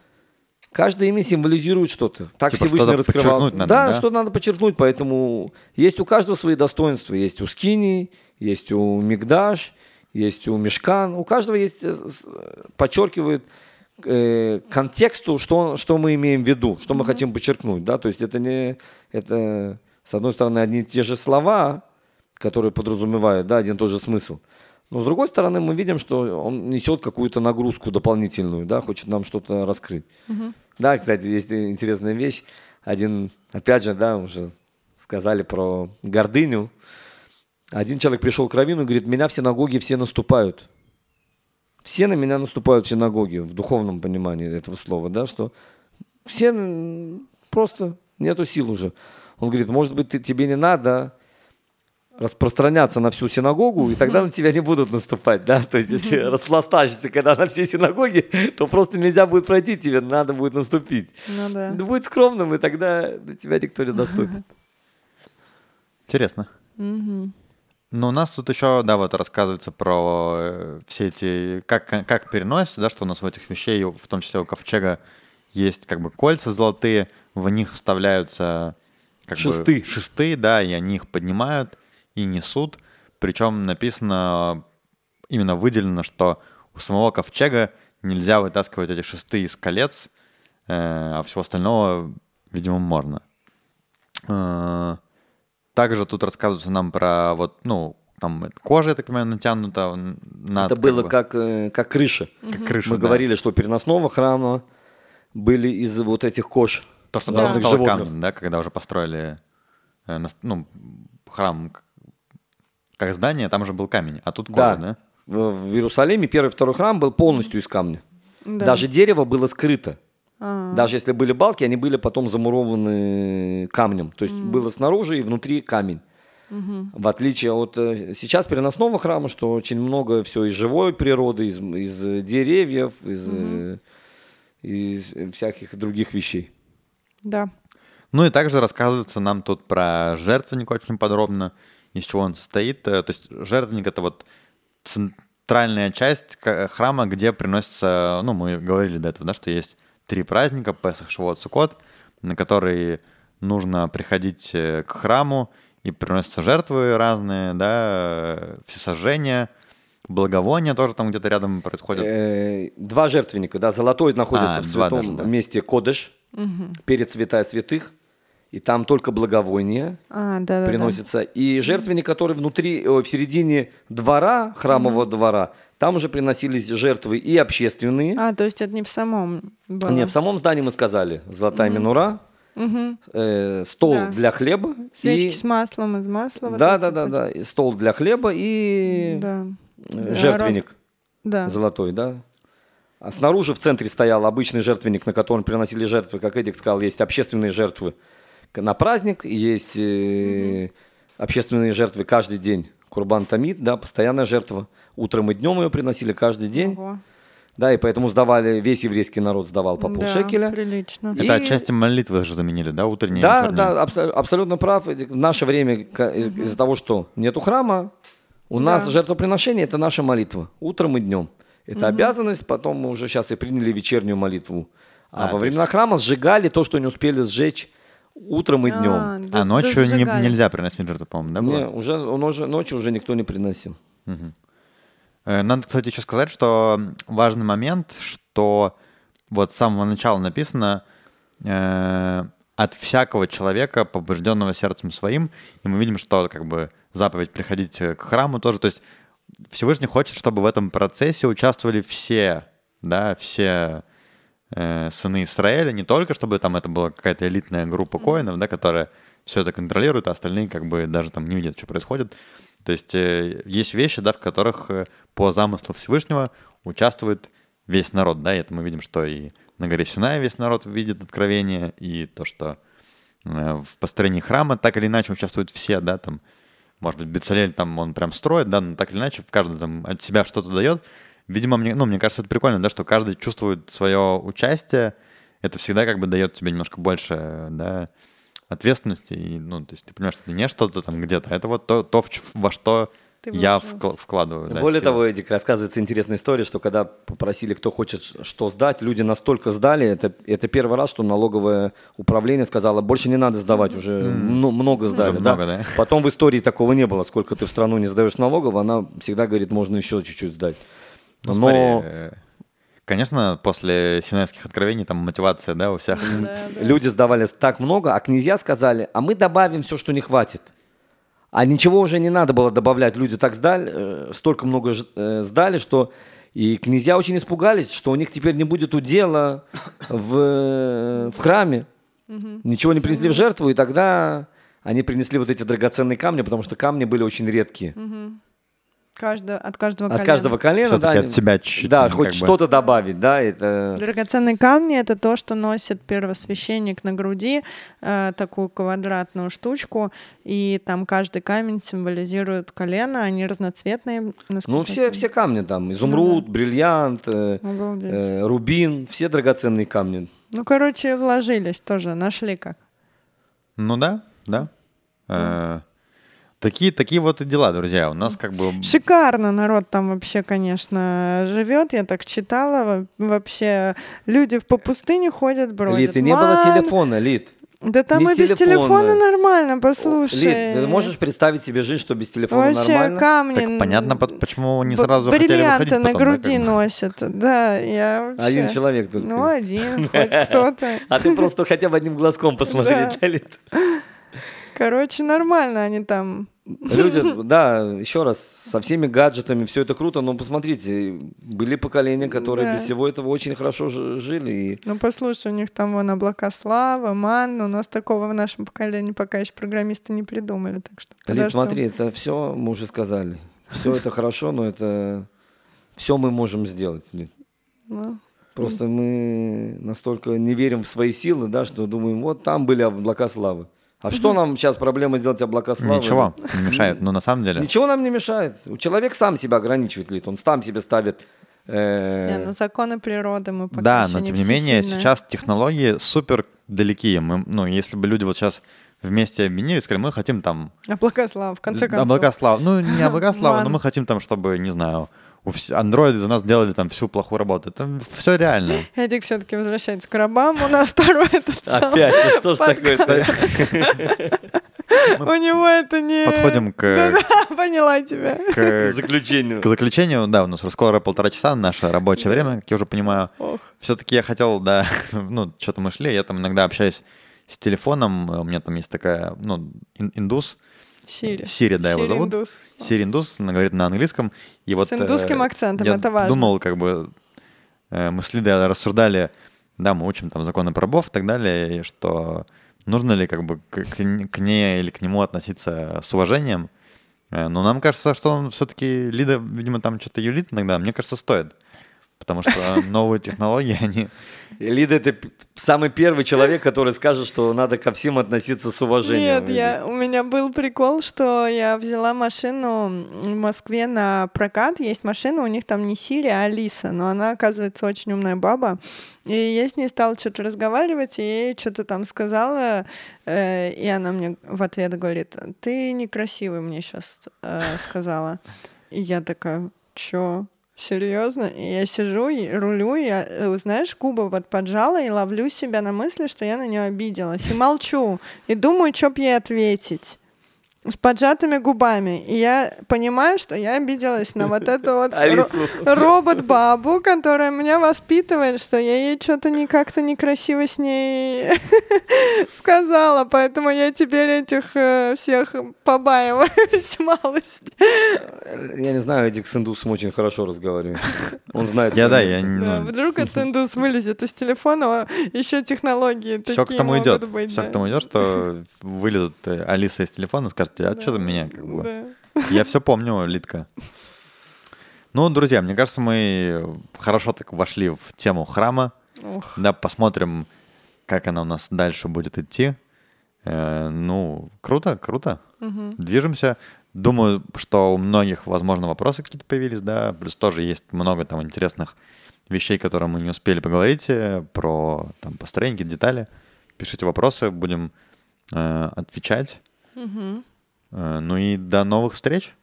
каждое имя символизирует что-то. Так Типа Всевышний что-то раскрывался. надо, да, да? что надо подчеркнуть, поэтому есть у каждого свои достоинства. Есть у Скини, есть у Мигдаш, есть у Мешкан. У каждого есть, э, подчеркивает э, контексту, что, что мы имеем в виду, что мы хотим подчеркнуть, да, то есть это не, это, с одной стороны, одни и те же слова, которые подразумевают, да, один и тот же смысл, но с другой стороны, мы видим, что он несет какую-то нагрузку дополнительную, да, хочет нам что-то раскрыть. Да, кстати, есть интересная вещь. Один, опять же, да, уже сказали про гордыню. Один человек пришел к Равину и говорит, меня в синагоге все наступают. Все на меня наступают в синагоге, в духовном понимании этого слова, да, что все просто нету сил уже. Он говорит, может быть, ты, тебе не надо распространяться на всю синагогу, и тогда на тебя не будут наступать, да, то есть если распластаешься, когда на все синагоги, то просто нельзя будет пройти, тебе надо будет наступить. Ну да. Будь скромным, и тогда на тебя никто не наступит. Интересно. Мгм. Ну, у нас тут еще, да, вот рассказывается про э, все эти, как, как переносится, да, что у нас в этих вещей, в том числе у ковчега, есть как бы кольца золотые, в них вставляются как Шесты. бы шесты, да, и они их поднимают и несут. Причем написано, именно выделено, что у самого ковчега нельзя вытаскивать эти шесты из колец, э, а всего остального, видимо, можно. Э, Также тут рассказывается нам про вот, ну, там кожа, я так понимаю, натянута над... Это было бы, как, э, как крыша. как крыша, Мы да. говорили, что переносного храма были из вот этих кож. То, что Да. разных стало животных. камнем, да, когда уже построили ну, храм как здание, там уже был камень, а тут кожа, Да. да? В, Иерусалиме первый и второй храм был полностью из камня. Да. Даже дерево было скрыто. А, Даже если были балки, они были потом замурованы камнем. То есть было снаружи и внутри камень. В отличие от э, сейчас переносного храма, что очень много все из живой природы, из, из деревьев, из, э, из всяких других вещей. Да. Ну и также рассказывается нам тут про жертвенник очень подробно, из чего он состоит. Э, То есть жертвенник — это вот центральная часть к- храма, где приносится, ну, мы говорили до этого, да, что есть три праздника, Песах, Шавуот, Суккот, на которые нужно приходить э, к храму, и приносятся жертвы разные, да, э, всесожжения, благовония тоже там где-то рядом происходят. Э, Два жертвенника, да, золотой находится А, в святом даже, да. месте Кодыш, перед святая святых, и там только благовоние А, да, да, да. приносится. И жертвенник, который внутри, э, в середине двора, храмового двора, там уже приносились жертвы и общественные. А, то есть это не в самом было. Не, в самом здании мы сказали, золотая минура, Мгм. э, стол Да. для хлеба. Свечки и- с маслом из масла. вот Да, эти да, да, вот. да, и стол для хлеба и Да. э, жертвенник Да. золотой, да. А снаружи в центре стоял обычный жертвенник, на котором приносили жертвы, как Эдик сказал, есть общественные жертвы на праздник, есть э, общественные жертвы каждый день. Курбан Тамид, да, постоянная жертва. Утром и днем ее приносили каждый день. Ого. Да, и поэтому сдавали, весь еврейский народ сдавал по Да, полшекеля. прилично. И- Это отчасти молитвы же заменили, да, утренние Да, вечерние? да, абсо- абсолютно прав. В наше время из- из-за того, что нету храма, у нас Да. жертвоприношение это наша молитва утром и днем. Это обязанность, потом мы уже сейчас и приняли вечернюю молитву. А, А, во времена храма сжигали то, что не успели сжечь утром и днем. А, А ночью не- нельзя приносить жертву, по-моему, да, было? Не, уже, он уже ночью уже никто не приносил. Э, Надо, кстати, еще сказать, что важный момент, что вот с самого начала написано э, от всякого человека, побужденного сердцем своим, и мы видим, что как бы заповедь приходить к храму тоже, то есть Всевышний хочет, чтобы в этом процессе участвовали все, да, все э, сыны Израиля, не только чтобы там это была какая-то элитная группа коинов, да, которая все это контролирует, а остальные как бы даже там не видят, что происходит. То есть э, есть вещи, да, в которых э, по замыслу Всевышнего участвует весь народ, да, и это мы видим, что и на горе Синай весь народ видит откровение, и то, что э, в построении храма так или иначе участвуют все, да, там, может быть, Бецалель там он прям строит, да, но так или иначе каждый там от себя что-то дает. Видимо, мне, ну, мне кажется, это прикольно, да, что каждый чувствует свое участие, это всегда как бы дает тебе немножко больше, да, ответственности, и, ну, то есть ты понимаешь, что это не что-то там где-то, а это вот то, то во что Ты я вкла- вкладываю. да, Более силы. того, Эдик, рассказывается интересная история, что когда попросили, кто хочет что сдать, люди настолько сдали, это, это первый раз, что налоговое управление сказало, больше не надо сдавать, уже мно- много сдали. много, да. Потом в истории такого не было, сколько ты в страну не сдаешь налогов, она всегда говорит, можно еще чуть-чуть сдать. Ну, Но смотри, э, Конечно, после синайских откровений там мотивация, да, у всех. Да, да. Люди сдавали так много, а князья сказали, а мы добавим все, что не хватит. А ничего уже не надо было добавлять. Люди так сдали, э, столько много э, сдали, что и князья очень испугались, что у них теперь не будет удела в, в храме. Ничего не принесли в жертву, и тогда они принесли вот эти драгоценные камни, потому что камни были очень редкие. Каждого, от каждого От колена. каждого колена, да, от себя чуть-чуть, да, ну, хоть бы. что-то добавить, да, это Драгоценные камни — это то, что носит первосвященник на груди, э, такую квадратную штучку, и там каждый камень символизирует колено, они разноцветные. Ну, все, все камни там. Изумруд, бриллиант, э, э, рубин, все драгоценные камни. Ну, короче, вложились тоже, нашли как. Ну да, да. Э, Такие, такие вот и дела, друзья. У нас как бы... Шикарно народ там вообще, конечно, живет. Я так читала. Во- Вообще люди по пустыне ходят, бродят. Лид, и не было Ман, телефона, Лид. Да там ни и без телефона. телефона нормально, послушай. Лид, ты можешь представить себе жизнь, что без телефона Вообще нормально? камни. Так понятно, по- почему не б- сразу хотели бриллианты выходить на потом, да, груди как бы. носят. Да, я вообще... Один человек только. Ну, один, хоть кто-то. А ты просто хотя бы одним глазком посмотри, Да. да, Лид? Короче, нормально они там. Люди, да, еще раз, со всеми гаджетами, все это круто, но посмотрите, были поколения, которые Да. без всего этого очень хорошо жили. И Ну, послушай, у них там вон облака славы, ман. У нас такого в нашем поколении пока еще программисты не придумали. Так что Лид, смотри, это все мы уже сказали. Все это хорошо, но это все мы можем сделать. Лид. Ну, Просто мы настолько не верим в свои силы, да, что думаем, вот там были облака славы. А что нам сейчас проблема сделать облака славы? Ничего, не мешает. Но на самом деле... Ничего нам не мешает. Человек сам себя ограничивает, Лид. Он сам себе ставит... э, не, ну законы природы мы пока Да, еще но тем не всесильные. менее, сейчас технологии супер далеки. Мы, ну, если бы люди вот сейчас вместе объединились, сказали, мы хотим там... Облака славы, в конце концов. Облака славы. Ну, не облака славы, но мы хотим там, чтобы, не знаю, андроиды за нас делали там всю плохую работу. Это все реально. Эдик все-таки возвращается к рабам. У нас второй этот. Опять, ну что ж такое? У него это не... Подходим к, Да-да, поняла тебя. к, заключению. к заключению. Да, у нас скоро полтора часа, наше рабочее время, как я уже понимаю. Ох. Все-таки я хотел, да, ну, что-то мы шли, я там иногда общаюсь с телефоном, у меня там есть такая, ну, ин- индус, Сири. Сири, да, его зовут. индус. Сири индус, она говорит на английском. И вот, С индусским э, акцентом, я это важно. думал, как бы, э, мы с Лидой рассуждали, да, мы учим там законы про и так далее, и что нужно ли как бы к, к ней или к нему относиться с уважением. Э, Но нам кажется, что он все-таки, Лида, видимо, там что-то юлит иногда, мне кажется, стоит. Потому что новые технологии, они... Лида это самый первый человек, который скажет, что надо ко всем относиться с уважением. Нет, я, у меня был прикол, что я взяла машину в Москве на прокат. Есть машина, у них там не Сири, а Алиса, но она, оказывается, очень умная баба. И я с ней стала что-то разговаривать, и я ей что-то там сказала, э, и она мне в ответ говорит, ты некрасивый мне сейчас сказала. И я такая, чё? Серьезно? Я сижу и рулю, я, э, знаешь, губы вот поджала и ловлю себя на мысли, что я на нее обиделась. И молчу. И думаю, что б ей ответить. С поджатыми губами. И я понимаю, что я обиделась на вот эту вот ро- робот-бабу, которая меня воспитывает, что я ей что-то не как-то некрасиво с ней сказала. Поэтому я теперь этих э, всех побаиваюсь малость. Я не знаю, Эдик с индусом очень хорошо разговаривает. Он знает. Я, да, я... ну, вдруг этот индус вылезет из телефона, еще технологии все к такие тому могут идет. быть. Все к тому идет, что вылезут э, Алиса из телефона и скажет, а что за меня? Как бы. Да. Я все помню, Литка. Ну, друзья, мне кажется, мы хорошо так вошли в тему храма. Ох. Да, посмотрим, как она у нас дальше будет идти. Э, ну, круто, круто. Движемся. Думаю, что у многих, возможно, вопросы какие-то появились, да. Плюс тоже есть много там интересных вещей, которые мы не успели поговорить э, про там построение, детали. Пишите вопросы, будем э, отвечать. Мгм. Э, Ну и до новых встреч.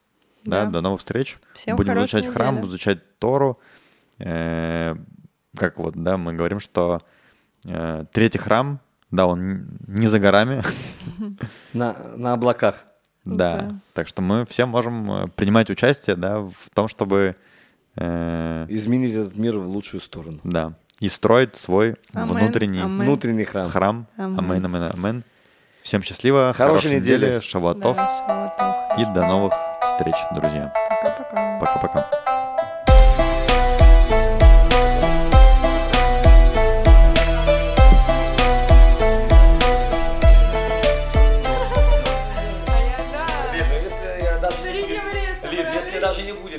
Да, Да. до новых встреч. Всем Будем изучать храм, недели. изучать Тору. Э, Как вот, да, мы говорим, что э, третий храм, да, он не за горами, На, на облаках. да. Да. Так что мы все можем принимать участие, да, в том, чтобы Э, Изменить этот мир в лучшую сторону. Да. И строить свой Амен, внутренний амен. Внутренний храм. храм. Амен, амен, амен. Всем счастливо, Хорошей хорошей недели. недели, шавуатов. Да, шавуатов. И до новых встреч, друзья. Пока-пока. Пока-пока.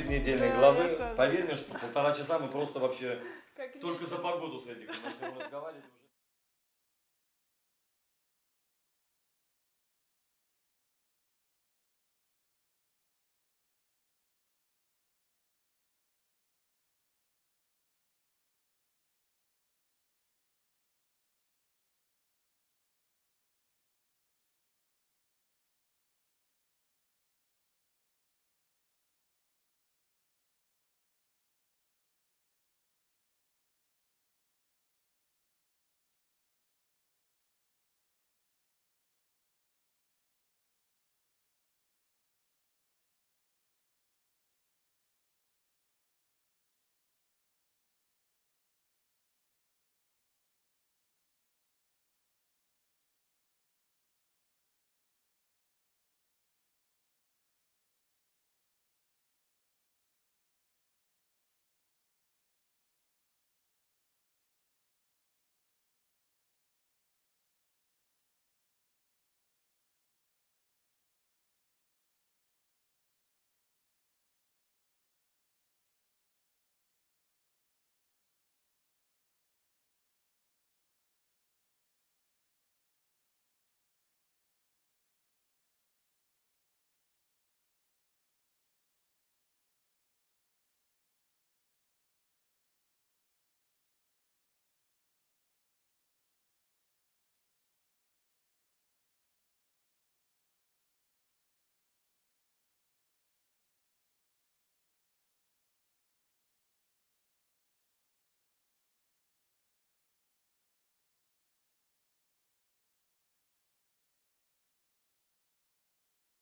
Недельной главы, поверь мне, что полтора часа мы просто вообще Как только за погоду с этим уже.